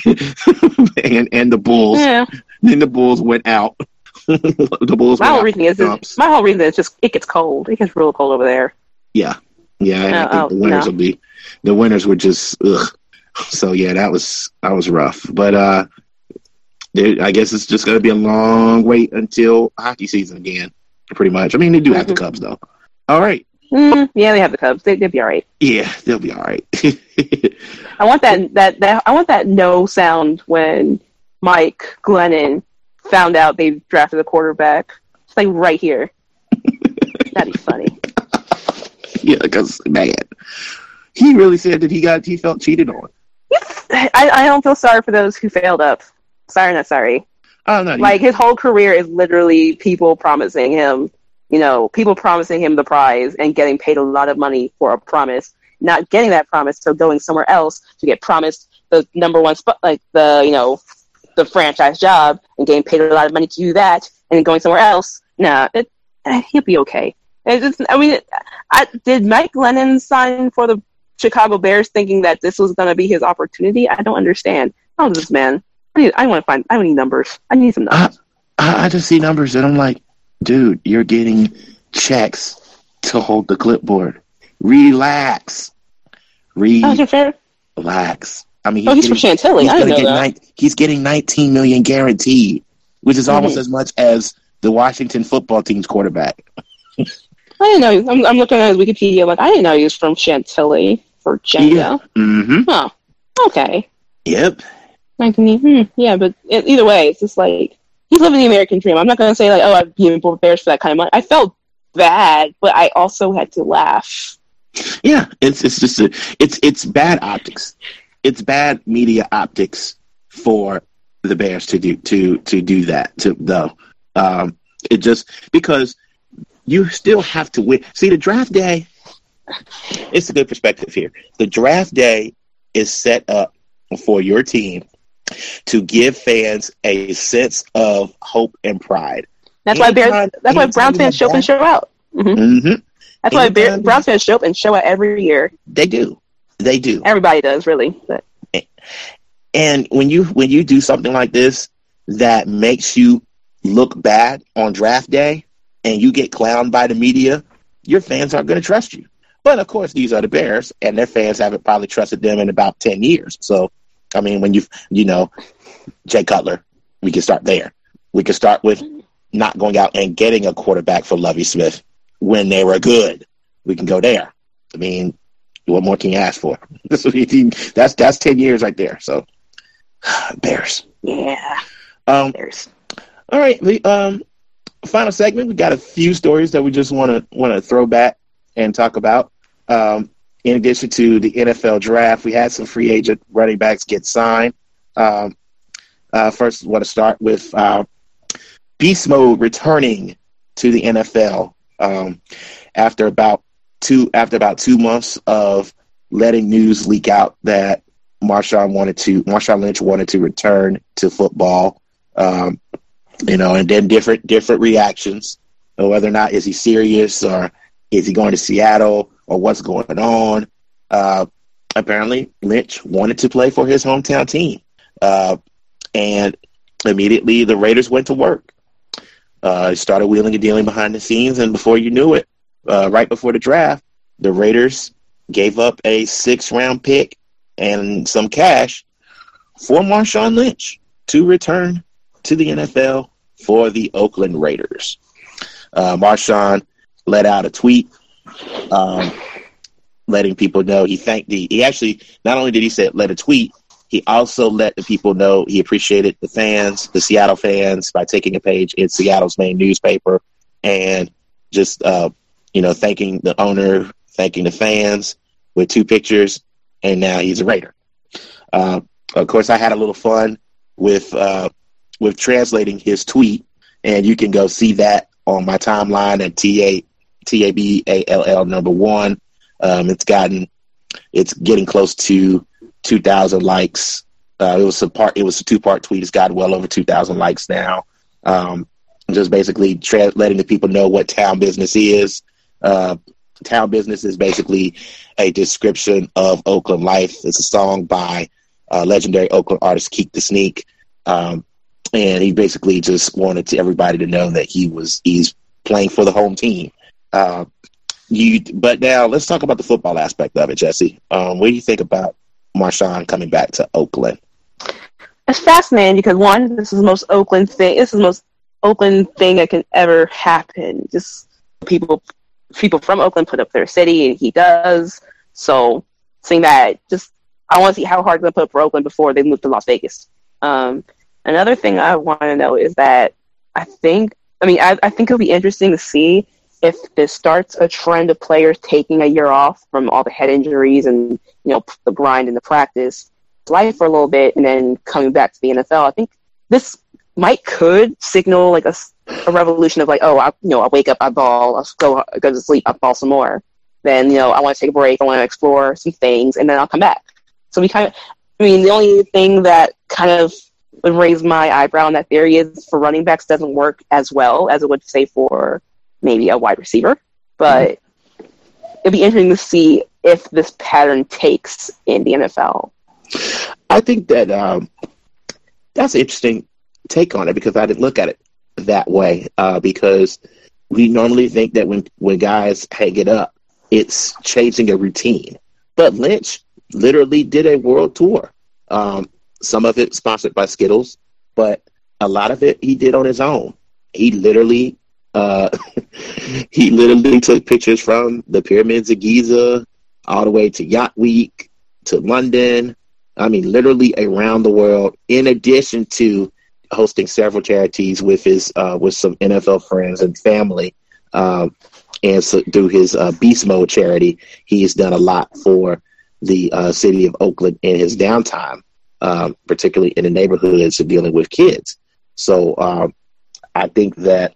[laughs] and and the Bulls, Yeah. then the Bulls went out. [laughs] the Bulls. My whole reason is dumps. my whole reason is just it gets cold. It gets real cold over there. Yeah, yeah. No, think oh, the winners no. will be the winners were just ugh. So yeah, that was that was rough. But uh, I guess it's just going to be a long wait until hockey season again. Pretty much. I mean, they do have the Mhm. Cubs though. All right. Mm, yeah, they have the Cubs. They, they'll be all right. Yeah, they'll be all right. [laughs] I want that that that I want that no sound when Mike Glennon found out they drafted a quarterback. It's like right here. [laughs] That'd be funny. yeah, because man, he really said that he got he felt cheated on. I, I don't feel sorry for those who failed up. Sorry, not sorry. Oh no, Like his whole career is literally people promising him, you know, people promising him the prize and getting paid a lot of money for a promise, not getting that promise, so going somewhere else to get promised the number one spot, like the you know, the franchise job, and getting paid a lot of money to do that, and then going somewhere else. Nah, it, eh, he'll be okay. It's just, I mean, I, did Mike Glennon sign for the Chicago Bears thinking that this was going to be his opportunity? I don't understand. Oh, this man. I, need, I want to find. I need numbers. I need some numbers. I, I just see numbers and I'm like, dude, you're getting checks to hold the clipboard. Relax. Relax. I mean, Oh, he's getting, from Chantilly. he's I know get that. nine, he's getting 19 million guaranteed, which is almost Mhm. as much as the Washington football team's quarterback. I didn't know. I'm, I'm looking at his Wikipedia. Like, I didn't know he was from Chantilly, Virginia. Mm-hmm. Oh, okay. Yep. 19, hmm, yeah, but e- either way, it's just like he's living the American dream. I'm not going to say like, oh, I'd be in Bears for that kind of money. I felt bad, but I also had to laugh. Yeah. It's it's just a, it's it's bad optics. It's bad media optics for the Bears to do to to do that to though. Um, it just because you still have to win. See, the draft day. It's a good perspective here. The draft day is set up for your team to give fans a sense of hope and pride. That's why Bears. That's why anytime Brown fans show up and show out. hmm hmm That's why Bear, Browns fans show up and show out every year. They do. They do. Everybody does, really. But. And when you when you do something like this that makes you look bad on draft day, and you get clowned by the media, your fans aren't going to trust you. But of course, these are the Bears, and their fans haven't probably trusted them in about ten years. So, I mean, when you you know, Jay Cutler, we can start there. We can start with not going out and getting a quarterback for Lovie Smith when they were good. We can go there. I mean, what more can you ask for? [laughs] that's that's ten years right there. So, [sighs] Bears. Yeah. Um, Bears. All right. The um, final segment. We got a few stories that we just want to want to throw back and talk about. Um, in addition to the NFL draft, we had some free agent running backs get signed. Um, uh, first, want to start with uh, Beast Mode returning to the NFL um, after about two after about two months of letting news leak out that Marshawn wanted to Marshawn Lynch wanted to return to football. Um, you know, and then different different reactions, whether or not is he serious or is he going to Seattle or what's going on. Uh, apparently, Lynch wanted to play for his hometown team, uh, and immediately the Raiders went to work. Uh, started wheeling and dealing behind the scenes, and before you knew it, uh, right before the draft, the Raiders gave up a six round pick and some cash for Marshawn Lynch to return to the NFL for the Oakland Raiders. Uh, Marshawn let out a tweet um, letting people know he thanked the. He actually not only did he say let a tweet, he also let the people know he appreciated the fans, the Seattle fans, by taking a page in Seattle's main newspaper and just uh, you know thanking the owner, thanking the fans with two pictures, and now he's a Raider. Uh, of course, I had a little fun with uh, with translating his tweet, and you can go see that on my timeline at T A T A B A L L number one. Um, it's gotten it's getting close to two thousand likes. Uh, it was a part. It was a two part tweet. It's got well over two thousand likes now. Um, just basically tra- letting the people know what town business is. Uh, town business is basically a description of Oakland life. It's a song by uh, legendary Oakland artist Keak the Sneak. Um, and he basically just wanted to everybody to know that he was he's playing for the home team. Uh, you, but now let's talk about the football aspect of it, Jesse. Um, what do you think about Marshawn coming back to Oakland? It's fascinating because one, this is the most Oakland thing. This is the most Oakland thing that can ever happen. Just people, people from Oakland put up their city, and he does. So, seeing that, just I want to see how hard they put up for Oakland before they move to Las Vegas. Um, Another thing I want to know is that I think, I mean, I, I think it'll be interesting to see if this starts a trend of players taking a year off from all the head injuries and you know the grind and the practice life for a little bit and then coming back to the NFL. I think this might could signal like a, a revolution of like oh I you know I wake up I ball I'll go go to sleep I ball some more then you know I want to take a break I want to explore some things and then I'll come back. So we kind of I mean the only thing that kind of would raise my eyebrow in that theory is for running backs doesn't work as well as it would say for maybe a wide receiver. But mm-hmm. it'd be interesting to see if this pattern takes in the NFL. I think that um, that's an interesting take on it because I didn't look at it that way. Uh, because we normally think that when when guys hang it up, it's changing a routine. But Lynch literally did a world tour. Um, some of it sponsored by Skittles, but a lot of it he did on his own. He literally uh, [laughs] he literally took pictures from the pyramids of Giza all the way to Yacht Week to London. I mean, literally around the world. In addition to hosting several charities with his uh, with some NFL friends and family, um, and so through his uh, Beast Mode charity, he's done a lot for the uh, city of Oakland in his downtime um, particularly in the neighborhoods and dealing with kids. So um, I think that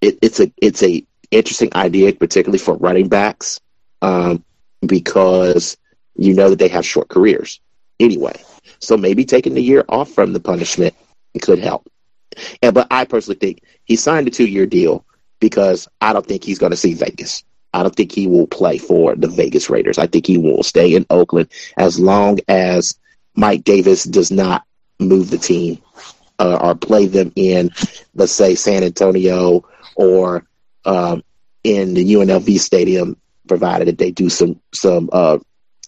it, it's a it's a interesting idea, particularly for running backs, um, because you know that they have short careers anyway. So maybe taking the year off from the punishment could help. And but I personally think he signed a two year deal because I don't think he's going to see Vegas. I don't think he will play for the Vegas Raiders. I think he will stay in Oakland as long as Mike Davis does not move the team uh, or play them in, let's say, San Antonio or um, in the UNLV stadium, provided that they do some some uh,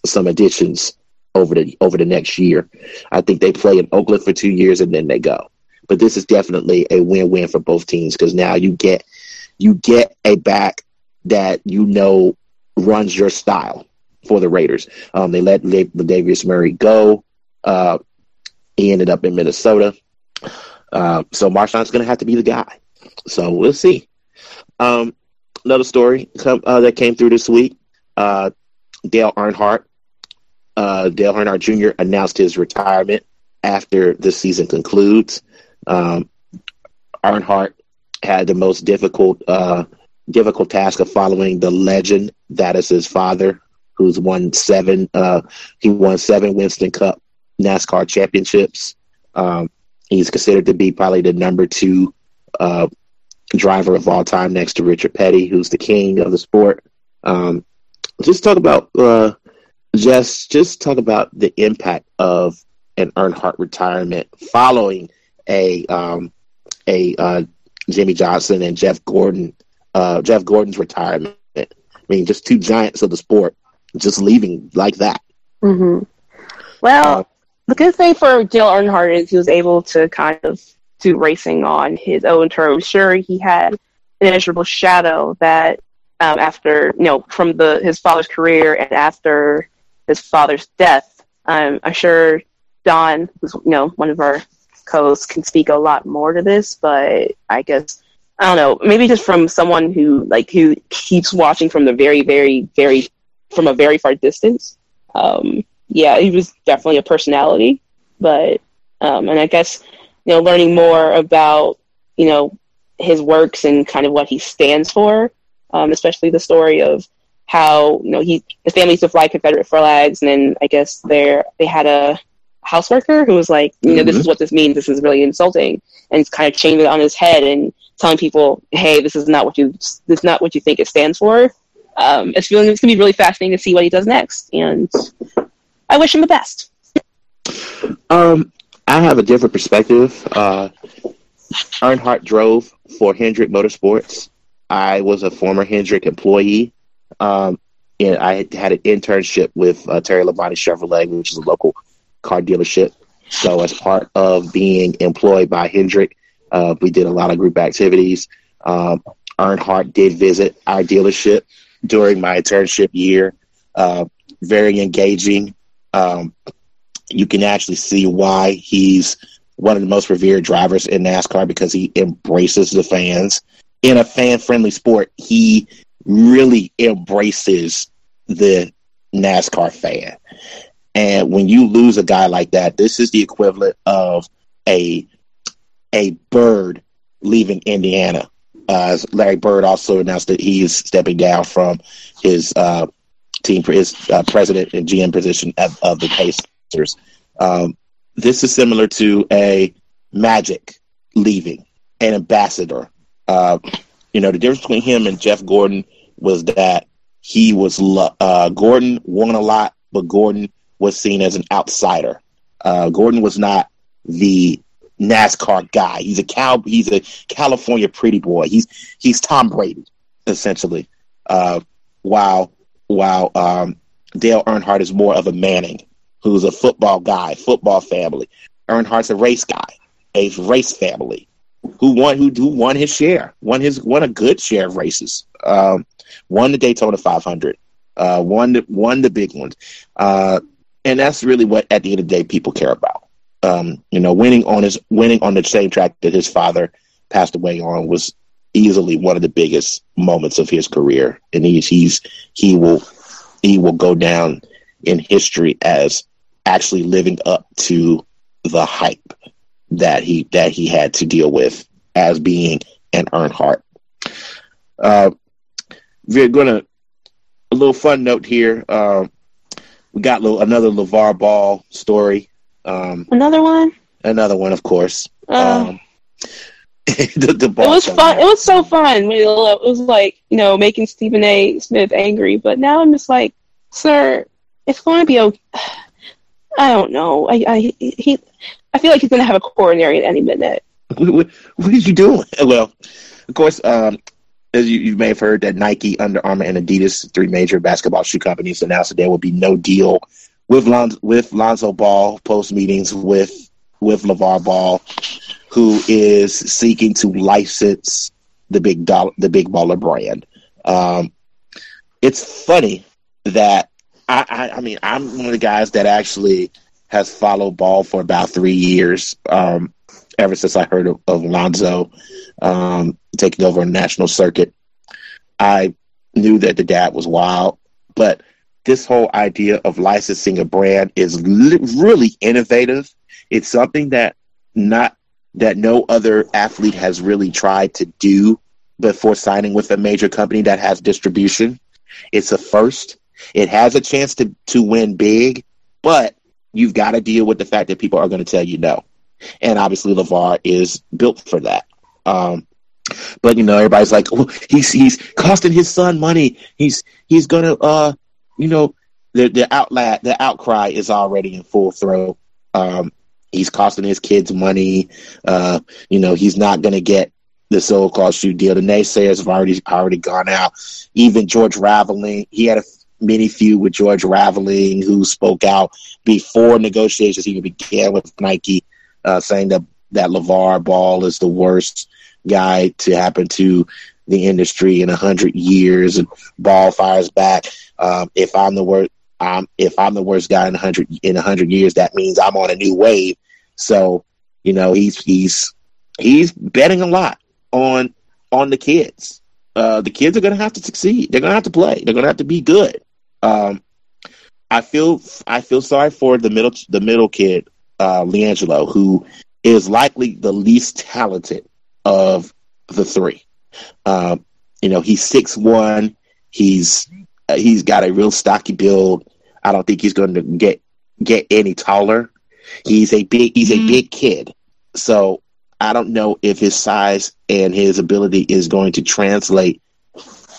some additions over the over the next year. I think they play in Oakland for two years and then they go. But this is definitely a win-win for both teams because now you get you get a back that you know runs your style for the Raiders. Um, they let Latavius Murray go. Uh, he ended up in Minnesota. Uh, so Marshawn's going to have to be the guy. So we'll see. Um, another story come, uh, that came through this week. Uh, Dale Earnhardt, uh, Dale Earnhardt Jr. announced his retirement after the season concludes. Um, Earnhardt had the most difficult uh, difficult task of following the legend that is his father, who's won seven. Uh, he won seven Winston Cup NASCAR championships. Um, he's considered to be probably the number two uh, driver of all time, next to Richard Petty, who's the king of the sport. Um, just talk about uh, just just talk about the impact of an Earnhardt retirement following a um, a uh, Jimmie Johnson and Jeff Gordon uh, Jeff Gordon's retirement. I mean, just two giants of the sport just leaving like that. Mm-hmm. Well, uh, the good thing for Dale Earnhardt is he was able to kind of do racing on his own terms. Sure, he had an immeasurable shadow that um, after you know from the his father's career and after his father's death. Um, I'm sure Don, who's you know one of our co-hosts, can speak a lot more to this, but I guess I don't know, maybe just from someone who like who keeps watching from the very, very, very from a very far distance. Um, yeah, he was definitely a personality, but um, and I guess you know learning more about you know his works and kind of what he stands for, um, especially the story of how you know he his family used to fly Confederate flags, and then I guess there they had a house worker who was like, you know, mm-hmm. this is what this means. This is really insulting, and it's kind of changed it on his head and telling people, hey, this is not what you this is not what you think it stands for. Um, it's feeling it's gonna be really fascinating to see what he does next, and I wish him the best. Um, I have a different perspective. Uh, Earnhardt drove for Hendrick Motorsports. I was a former Hendrick employee. Um, and I had an internship with uh, Terry Labonte Chevrolet, which is a local car dealership. So, as part of being employed by Hendrick, uh, we did a lot of group activities. Um, Earnhardt did visit our dealership during my internship year. Uh, very engaging. Um, you can actually see why he's one of the most revered drivers in NASCAR because he embraces the fans. In a fan friendly sport, he really embraces the NASCAR fan. And when you lose a guy like that, this is the equivalent of a a bird leaving Indiana. Uh, Larry Bird also announced that he is stepping down from his uh, team, his uh, president and GM position of, of the Pacers. Um, this is similar to a Magic leaving, an ambassador. Uh, you know, the difference between him and Jeff Gordon was that he was uh, Gordon won a lot, but Gordon was seen as an outsider. Uh, Gordon was not the NASCAR guy. He's a cow. He's a California pretty boy. He's he's Tom Brady essentially. Uh, while while um, Dale Earnhardt is more of a Manning, who's a football guy, football family. Earnhardt's a race guy, a race family, who won who, won his share, won his won a good share of races. Um, won the Daytona 500, uh, won the won the big ones. Uh, and that's really what at the end of the day people care about. Um, you know, winning on his winning on the same track that his father passed away on was easily one of the biggest moments of his career, and he's he's he will he will go down in history as actually living up to the hype that he that he had to deal with as being an Earnhardt. Uh, we're gonna a little fun note here. Um, we got little, another LaVar Ball story. Um, another one? Another one, of course. Uh. Um, [laughs] the, the It was so fun. It was so fun. It was like you know making Stephen A. Smith angry, but now I'm just like, sir, it's going to be okay. I don't know. I I he I feel like he's to have a coronary at any minute. what, are you doing? [laughs] Well, of course, um, as you, you may have heard, that Nike, Under Armour, and Adidas, three major basketball shoe companies, announced that there will be no deal with Lon- with Lonzo Ball post meetings with with LaVar Ball, who is seeking to license the big dollar, the big baller brand. Um, it's funny that I, I, I mean, I'm one of the guys that actually has followed ball for about three years. Um, ever since I heard of, of Lonzo um, taking over a national circuit. I knew that the dad was wild, but this whole idea of licensing a brand is li- really innovative. It's something that not that no other athlete has really tried to do before signing with a major company that has distribution. It's a first. It has a chance to to win big, but you've got to deal with the fact that people are going to tell you no and obviously LaVar is built for that. Um, but you know, everybody's like, oh, he's he's costing his son money. He's he's gonna, uh, you know, the the outlet the outcry is already in full throat. Um, he's costing his kids money. Uh, you know, he's not gonna get the so-called shoe deal. The naysayers have already already gone out. Even George Raveling, he had a mini feud with George Raveling, who spoke out before negotiations even began with Nike uh, saying that that LaVar Ball is the worst guy to happen to the industry in a hundred years, and Ball fires back. Um, if I'm the worst, um, if I'm the worst guy in a hundred in a hundred years, that means I'm on a new wave. So, you know, he's he's he's betting a lot on on the kids. Uh, the kids are going to have to succeed. They're going to have to play. They're going to have to be good. Um, I feel I feel sorry for the middle the middle kid uh, LiAngelo, who is likely the least talented of the three. Um, you know, he's six one. He's uh, he's got a real stocky build. I don't think he's going to get get any taller. He's a big he's a big kid. So I don't know if his size and his ability is going to translate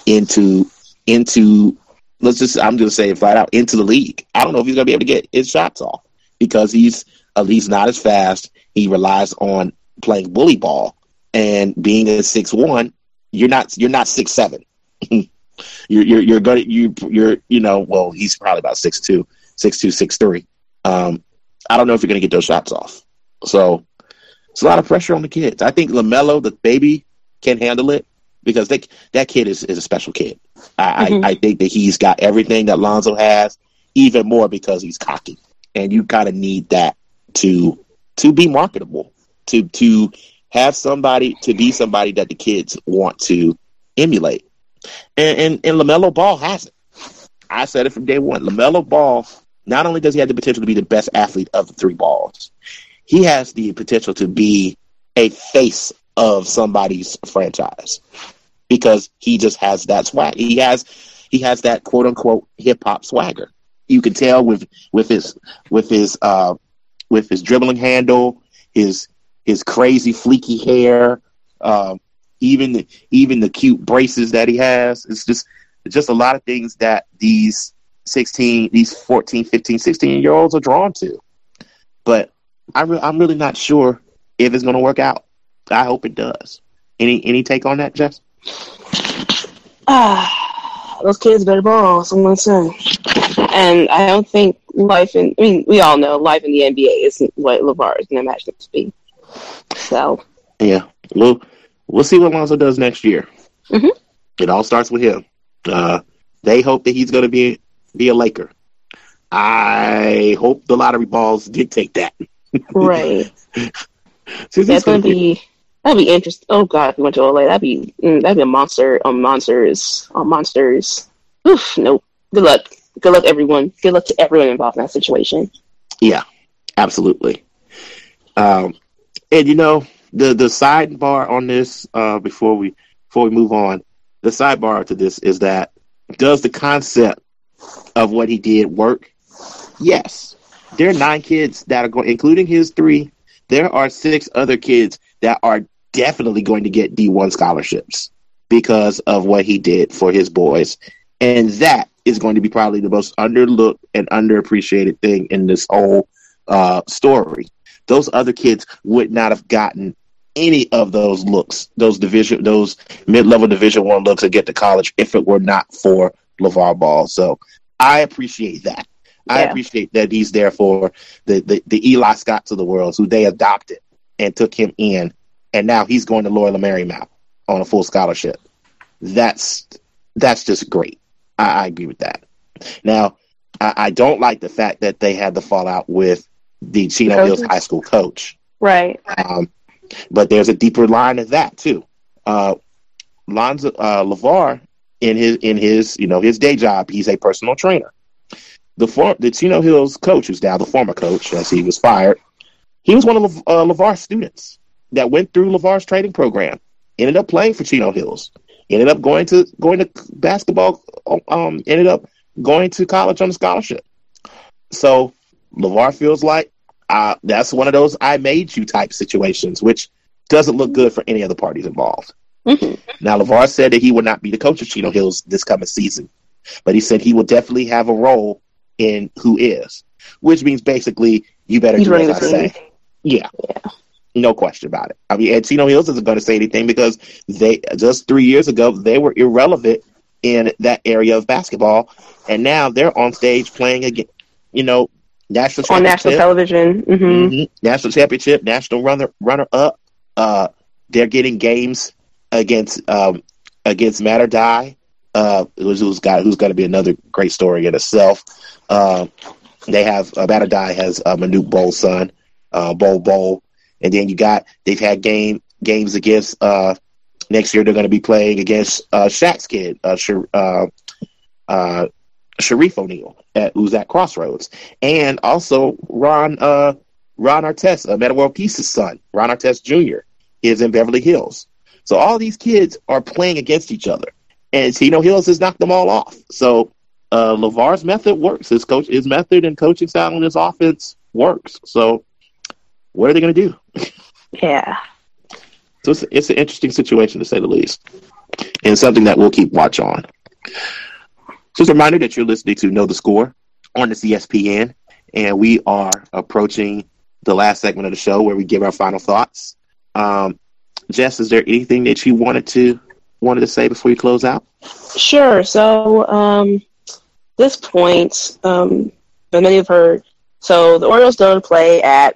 into into let's just I'm going to say flat out into the league. I don't know if he's to be able to get his shots off because he's at least not as fast. He relies on playing bully ball and being a six one. You're not you're not six seven. [laughs] you're you're you're gonna you you're you know well he's probably about six two six two six three. Um, I don't know if you're to get those shots off. So it's a lot of pressure on the kids. I think LaMelo, the baby, can handle it because they, that kid is, is a special kid. I, Mhm. I, I think that he's got everything that Lonzo has, even more because he's cocky, and you kind of need that to to be marketable, to to have somebody to be somebody that the kids want to emulate. And and, and LaMelo Ball has it. I said it from day one. LaMelo Ball not only does he have the potential to be the best athlete of the three balls, he has the potential to be a face of somebody's franchise because he just has that swag. He has he has that quote unquote hip hop swagger. You can tell with with his with his uh with his dribbling handle, his his crazy fleeky hair, um, even the, even the cute braces that he has. It's just just a lot of things that these 16, these 14, 15, 16 year olds are drawn to. But I re- I'm really not sure if it's going to work out. I hope it does. Any any take on that, Jess? Ah, [sighs] those kids better ball. Someone said, and I don't think life in. I mean, we all know life in the NBA isn't what LaVar is going to imagine it to be. So Yeah, we'll we'll see what Lonzo does next year. Mhm. It all starts with him. Uh, they hope that he's going to be be a Laker. I hope the lottery balls dictate that. [laughs] right, [laughs] Since that's going gonna to be. That'd be interesting. Oh God, if we went to LA, that'd be mm, that'd be a monster on monsters on monsters. Oof, nope. Good luck. Good luck, everyone. Good luck to everyone involved in that situation. Yeah, absolutely. Um, and you know the the sidebar on this uh, before we before we move on, the sidebar to this is that does the concept of what he did work? Yes, there are nine kids that are going, including his three. There are six other kids that are definitely going to get D1 scholarships because of what he did for his boys. And that is going to be probably the most underlooked and underappreciated thing in this whole uh, story. Those other kids would not have gotten any of those looks, those division, those mid-level Division One looks to get to college if it were not for LaVar Ball. So I appreciate that. Yeah. I appreciate that he's there for the, the, the Eli Scotts of the world who they adopted and took him in, and now he's going to Loyola Marymount on a full scholarship. That's that's just great. I, I agree with that. Now, I, I, don't like the fact that they had the fallout with the Chino Hills High School coach. Right. Um, but there's a deeper line of that too. Uh, Lonzo uh, LaVar in his in his you know his day job, he's a personal trainer. The for, the Chino Hills coach, who's now the former coach, as he was fired, he was one of uh, LaVar's students that went through LaVar's training program. Ended up playing for Chino Hills. Ended up going to going to basketball. Um, ended up going to college on a scholarship. So LaVar feels like uh, that's one of those I made you type situations, which doesn't look good for any of the parties involved. Mm-hmm. Now, LaVar said that he would not be the coach of Chino Hills this coming season, but he said he will definitely have a role in who is, which means basically you better He's do as I say. Yeah. yeah. No question about it. I mean, and Chino Hills isn't going to say anything because they just three years ago they were irrelevant in that area of basketball, and now they're on stage playing again. You know, national on national television, mm-hmm. Mm-hmm. national championship, national runner runner up. Uh, they're getting games against um, against Mater Dei, uh, who's, who's got who's going to be another great story in itself. Uh, they have uh, Mater Dei has uh, Manute Bol's son, uh, Bol Bol, and then you got they've had game games against uh, next year. They're going to be playing against uh, Shaq's kid, uh, uh, uh, Shareef O'Neal, at, who's at Crossroads, and also Ron uh, Ron Artest, uh, Metta World Peace's son, Ron Artest Jr. is in Beverly Hills. So all these kids are playing against each other, and Chino Hills has knocked them all off. So uh, LaVar's method works. His coach, his method and coaching style and his offense works. So what are they going to do? Yeah. So it's, it's an interesting situation to say the least, and something that we'll keep watch on. Just a reminder that you're listening to Know the Score on the CSPN, and we are approaching the last segment of the show where we give our final thoughts. Um, Jess, is there anything that you wanted to wanted to say before you close out? Sure. So, um, this point, um, many have heard. So the Orioles don't play at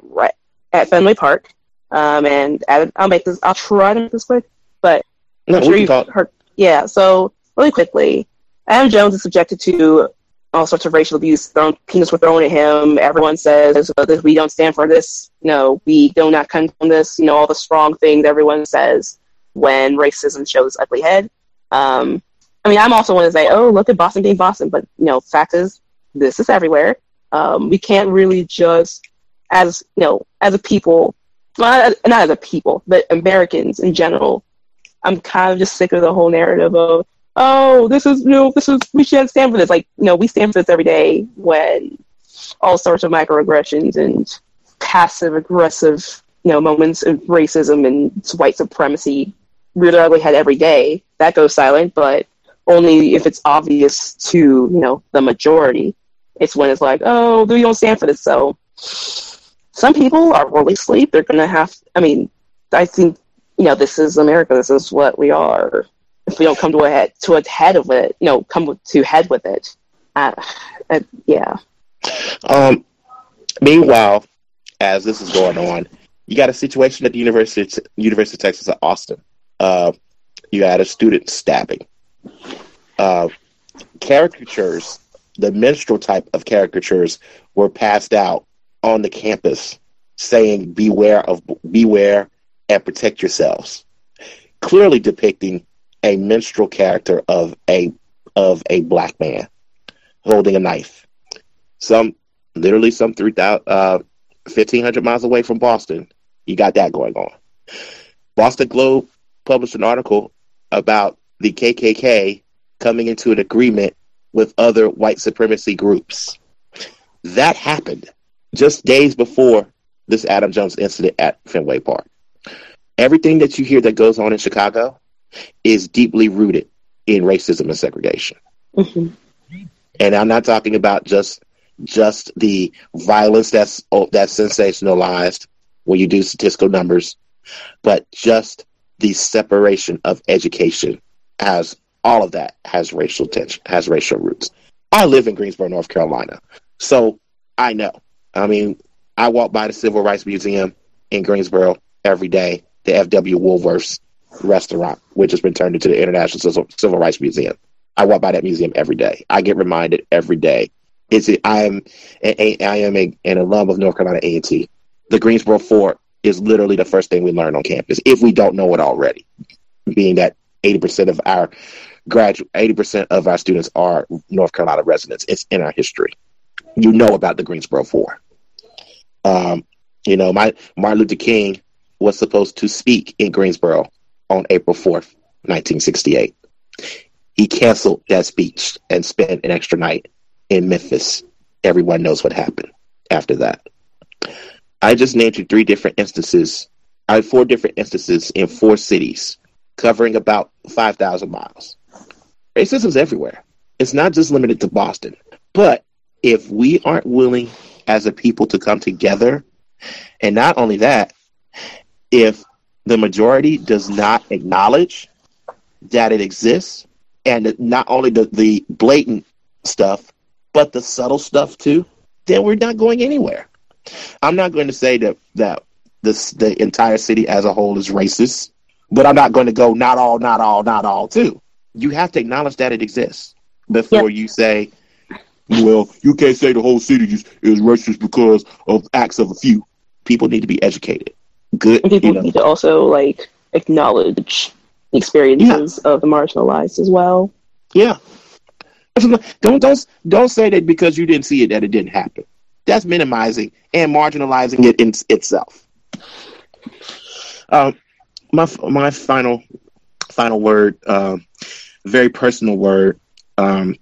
at Fenway Park, um, and I'll make this. I'll try to make this quick, but no, I'm sure you've heard. Yeah. So really quickly, Adam Jones is subjected to all sorts of racial abuse. Thrown, peanuts were thrown at him. Everyone says we don't stand for this. You know, we do not condone this. You know, all the strong things everyone says when racism shows ugly head. Um, I mean, I'm also one to say, oh, look at Boston being Boston, but you know, fact is, this is everywhere. Um, we can't really just, as you know, as a people, not, not as a people, but Americans in general. I'm kind of just sick of the whole narrative of oh, this is you know, this is we shouldn't stand for this. Like, you know, we stand for this every day when all sorts of microaggressions and passive aggressive, you know, moments of racism and white supremacy rear their ugly head every day. That goes silent, but only if it's obvious to, you know, the majority. It's when it's like, oh, we don't stand for this. So some people are really asleep. They're gonna have I mean, I think, you know, this is America, this is what we are if we don't come to a head to a head of it, you know, come to head with it. Uh, uh, yeah. Um. Meanwhile, as this is going on, you got a situation at the University University of Texas at Austin. Uh, you had a student stabbing. Uh, caricatures, the minstrel type of caricatures, were passed out on the campus, saying "Beware of beware and protect yourselves," clearly depicting a minstrel character of a of a black man holding a knife. Some literally some three thousand uh, fifteen hundred miles away from Boston. You got that going on. Boston Globe published an article about the KKK coming into an agreement with other white supremacy groups. That happened just days before this Adam Jones incident at Fenway Park. everything that you hear that goes on in Chicago is deeply rooted in racism and segregation. hmm And I'm not talking about just just the violence that's oh, that's sensationalized when you do statistical numbers, but just the separation of education as all of that has racial tension, has racial roots. I live in Greensboro, North Carolina, so I know. I mean, I walk by the Civil Rights Museum in Greensboro every day, the F.W. Woolworth's restaurant, which has been turned into the International Civil- Rights Museum. I walk by that museum every day. I get reminded every day. It's I am a, I am a, an alum of North Carolina A and T. The Greensboro Four is literally the first thing we learn on campus, if we don't know it already. Being that eighty percent of our graduate, eighty percent of our students are North Carolina residents. It's in our history. You know about the Greensboro Four. Um, you know, my Martin Luther King was supposed to speak in Greensboro on April fourth, nineteen sixty-eight. He canceled that speech and spent an extra night in Memphis. Everyone knows what happened after that. I just named you three different instances. I four different instances in four cities, covering about 5,000 miles. Racism's everywhere. It's not just limited to Boston. But if we aren't willing as a people to come together, and not only that, if the majority does not acknowledge that it exists, and not only the, the blatant stuff, but the subtle stuff too, then we're not going anywhere. I'm not going to say that that this the entire city as a whole is racist, but I'm not going to go not all, not all, not all too. You have to acknowledge that it exists before you say, well, you can't say the whole city is, is racist because of acts of a few. People need to be educated. Good, And people you know, need to also like acknowledge the experiences of the marginalized as well. Yeah. [laughs] Don't don't don't say that because you didn't see it that it didn't happen. That's minimizing and marginalizing it in itself. Um, my my final final word, um, very personal word. Um,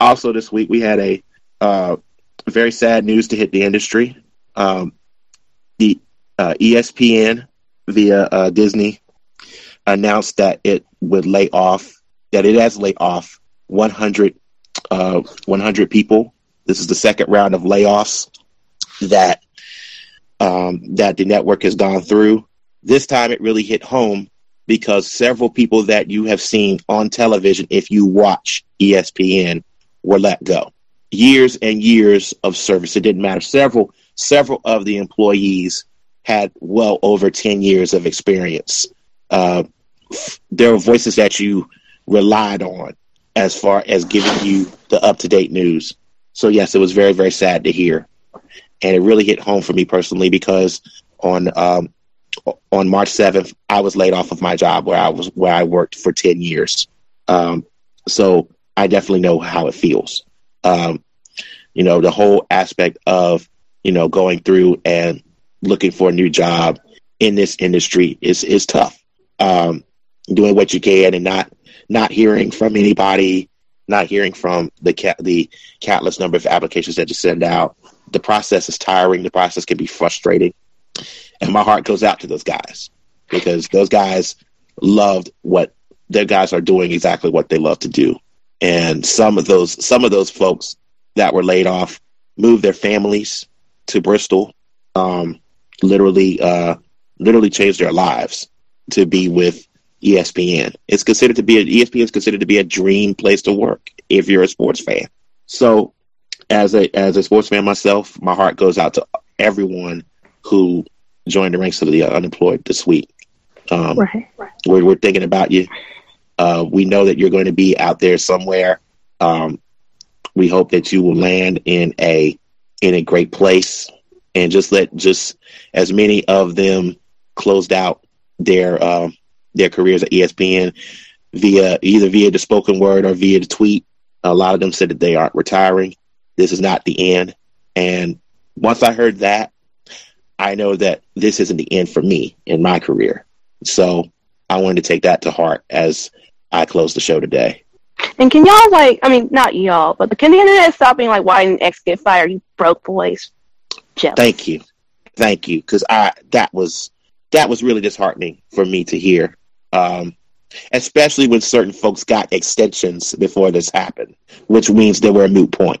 also, this week we had a uh, very sad news to hit the industry. Um, the uh, ESPN via uh, Disney announced that it would lay off that it has laid off 100, uh, 100 people. This is the second round of layoffs that um, that the network has gone through. This time, it really hit home because several people that you have seen on television, if you watch ESPN, were let go. Years and years of service. It didn't matter. Several several of the employees had well over ten years of experience. Uh, there were voices that you relied on as far as giving you the up to date news. So yes, it was very very sad to hear, and it really hit home for me personally because on um, on March seventh, I was laid off of my job where I was where I worked for ten years. Um, so I definitely know how it feels. Um, you know, the whole aspect of you know going through and looking for a new job in this industry is is tough. Um, doing what you can and not not hearing from anybody, not hearing from the cat the countless number of applications that you send out. The process is tiring. The process can be frustrating, and my heart goes out to those guys because those guys loved what their guys are doing exactly what they love to do. And some of those some of those folks that were laid off moved their families to Bristol, um, literally uh, literally changed their lives to be with ESPN. It's considered to be a, ESPN is considered to be a dream place to work if you're a sports fan. So, as a as a sports fan myself, my heart goes out to everyone who joined the ranks of the unemployed this week. Um, Right. we're, we're thinking about you. Uh, we know that you're going to be out there somewhere. Um, we hope that you will land in a in a great place, and just let just as many of them closed out their um, their careers at ESPN via either via the spoken word or via the tweet. A lot of them said that they aren't retiring. This is not the end. And once I heard that, I know that this isn't the end for me in my career. So I wanted to take that to heart as I close the show today. And can y'all like? I mean, not y'all, but can the internet stop being like, "Why didn't X get fired? You broke boys." Jealous. Thank you, thank you, because I that was that was really disheartening for me to hear. Um, especially when certain folks got extensions before this happened, which means they were a moot point.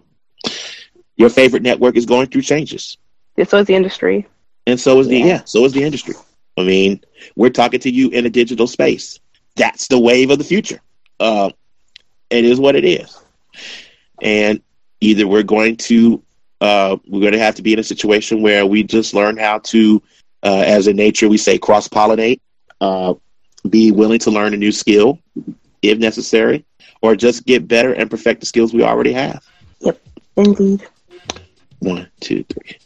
Your favorite network is going through changes. Yeah, so is the industry. And so is the Yeah. yeah, so is the industry. I mean, we're talking to you in a digital space. That's the wave of the future. Uh, it is what it is. And either we're going to uh, we're going to have to be in a situation where we just learn how to, uh, as in nature, we say cross pollinate, uh, be willing to learn a new skill if necessary, or just get better and perfect the skills we already have. Yep, indeed. One, two, three.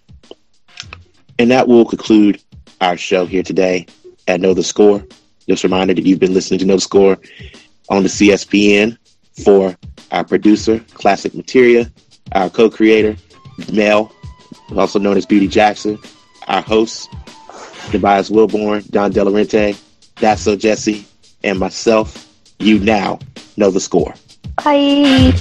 And that will conclude our show here today at Know the Score. Just a reminder that you've been listening to No Score on the CSPN for our producer, Classic Materia, our co creator, Mel, also known as Beauty Jackson, our hosts, Tobias Wilborn, Don Delarente, That's So Jessy, and myself. You now know the score. Bye.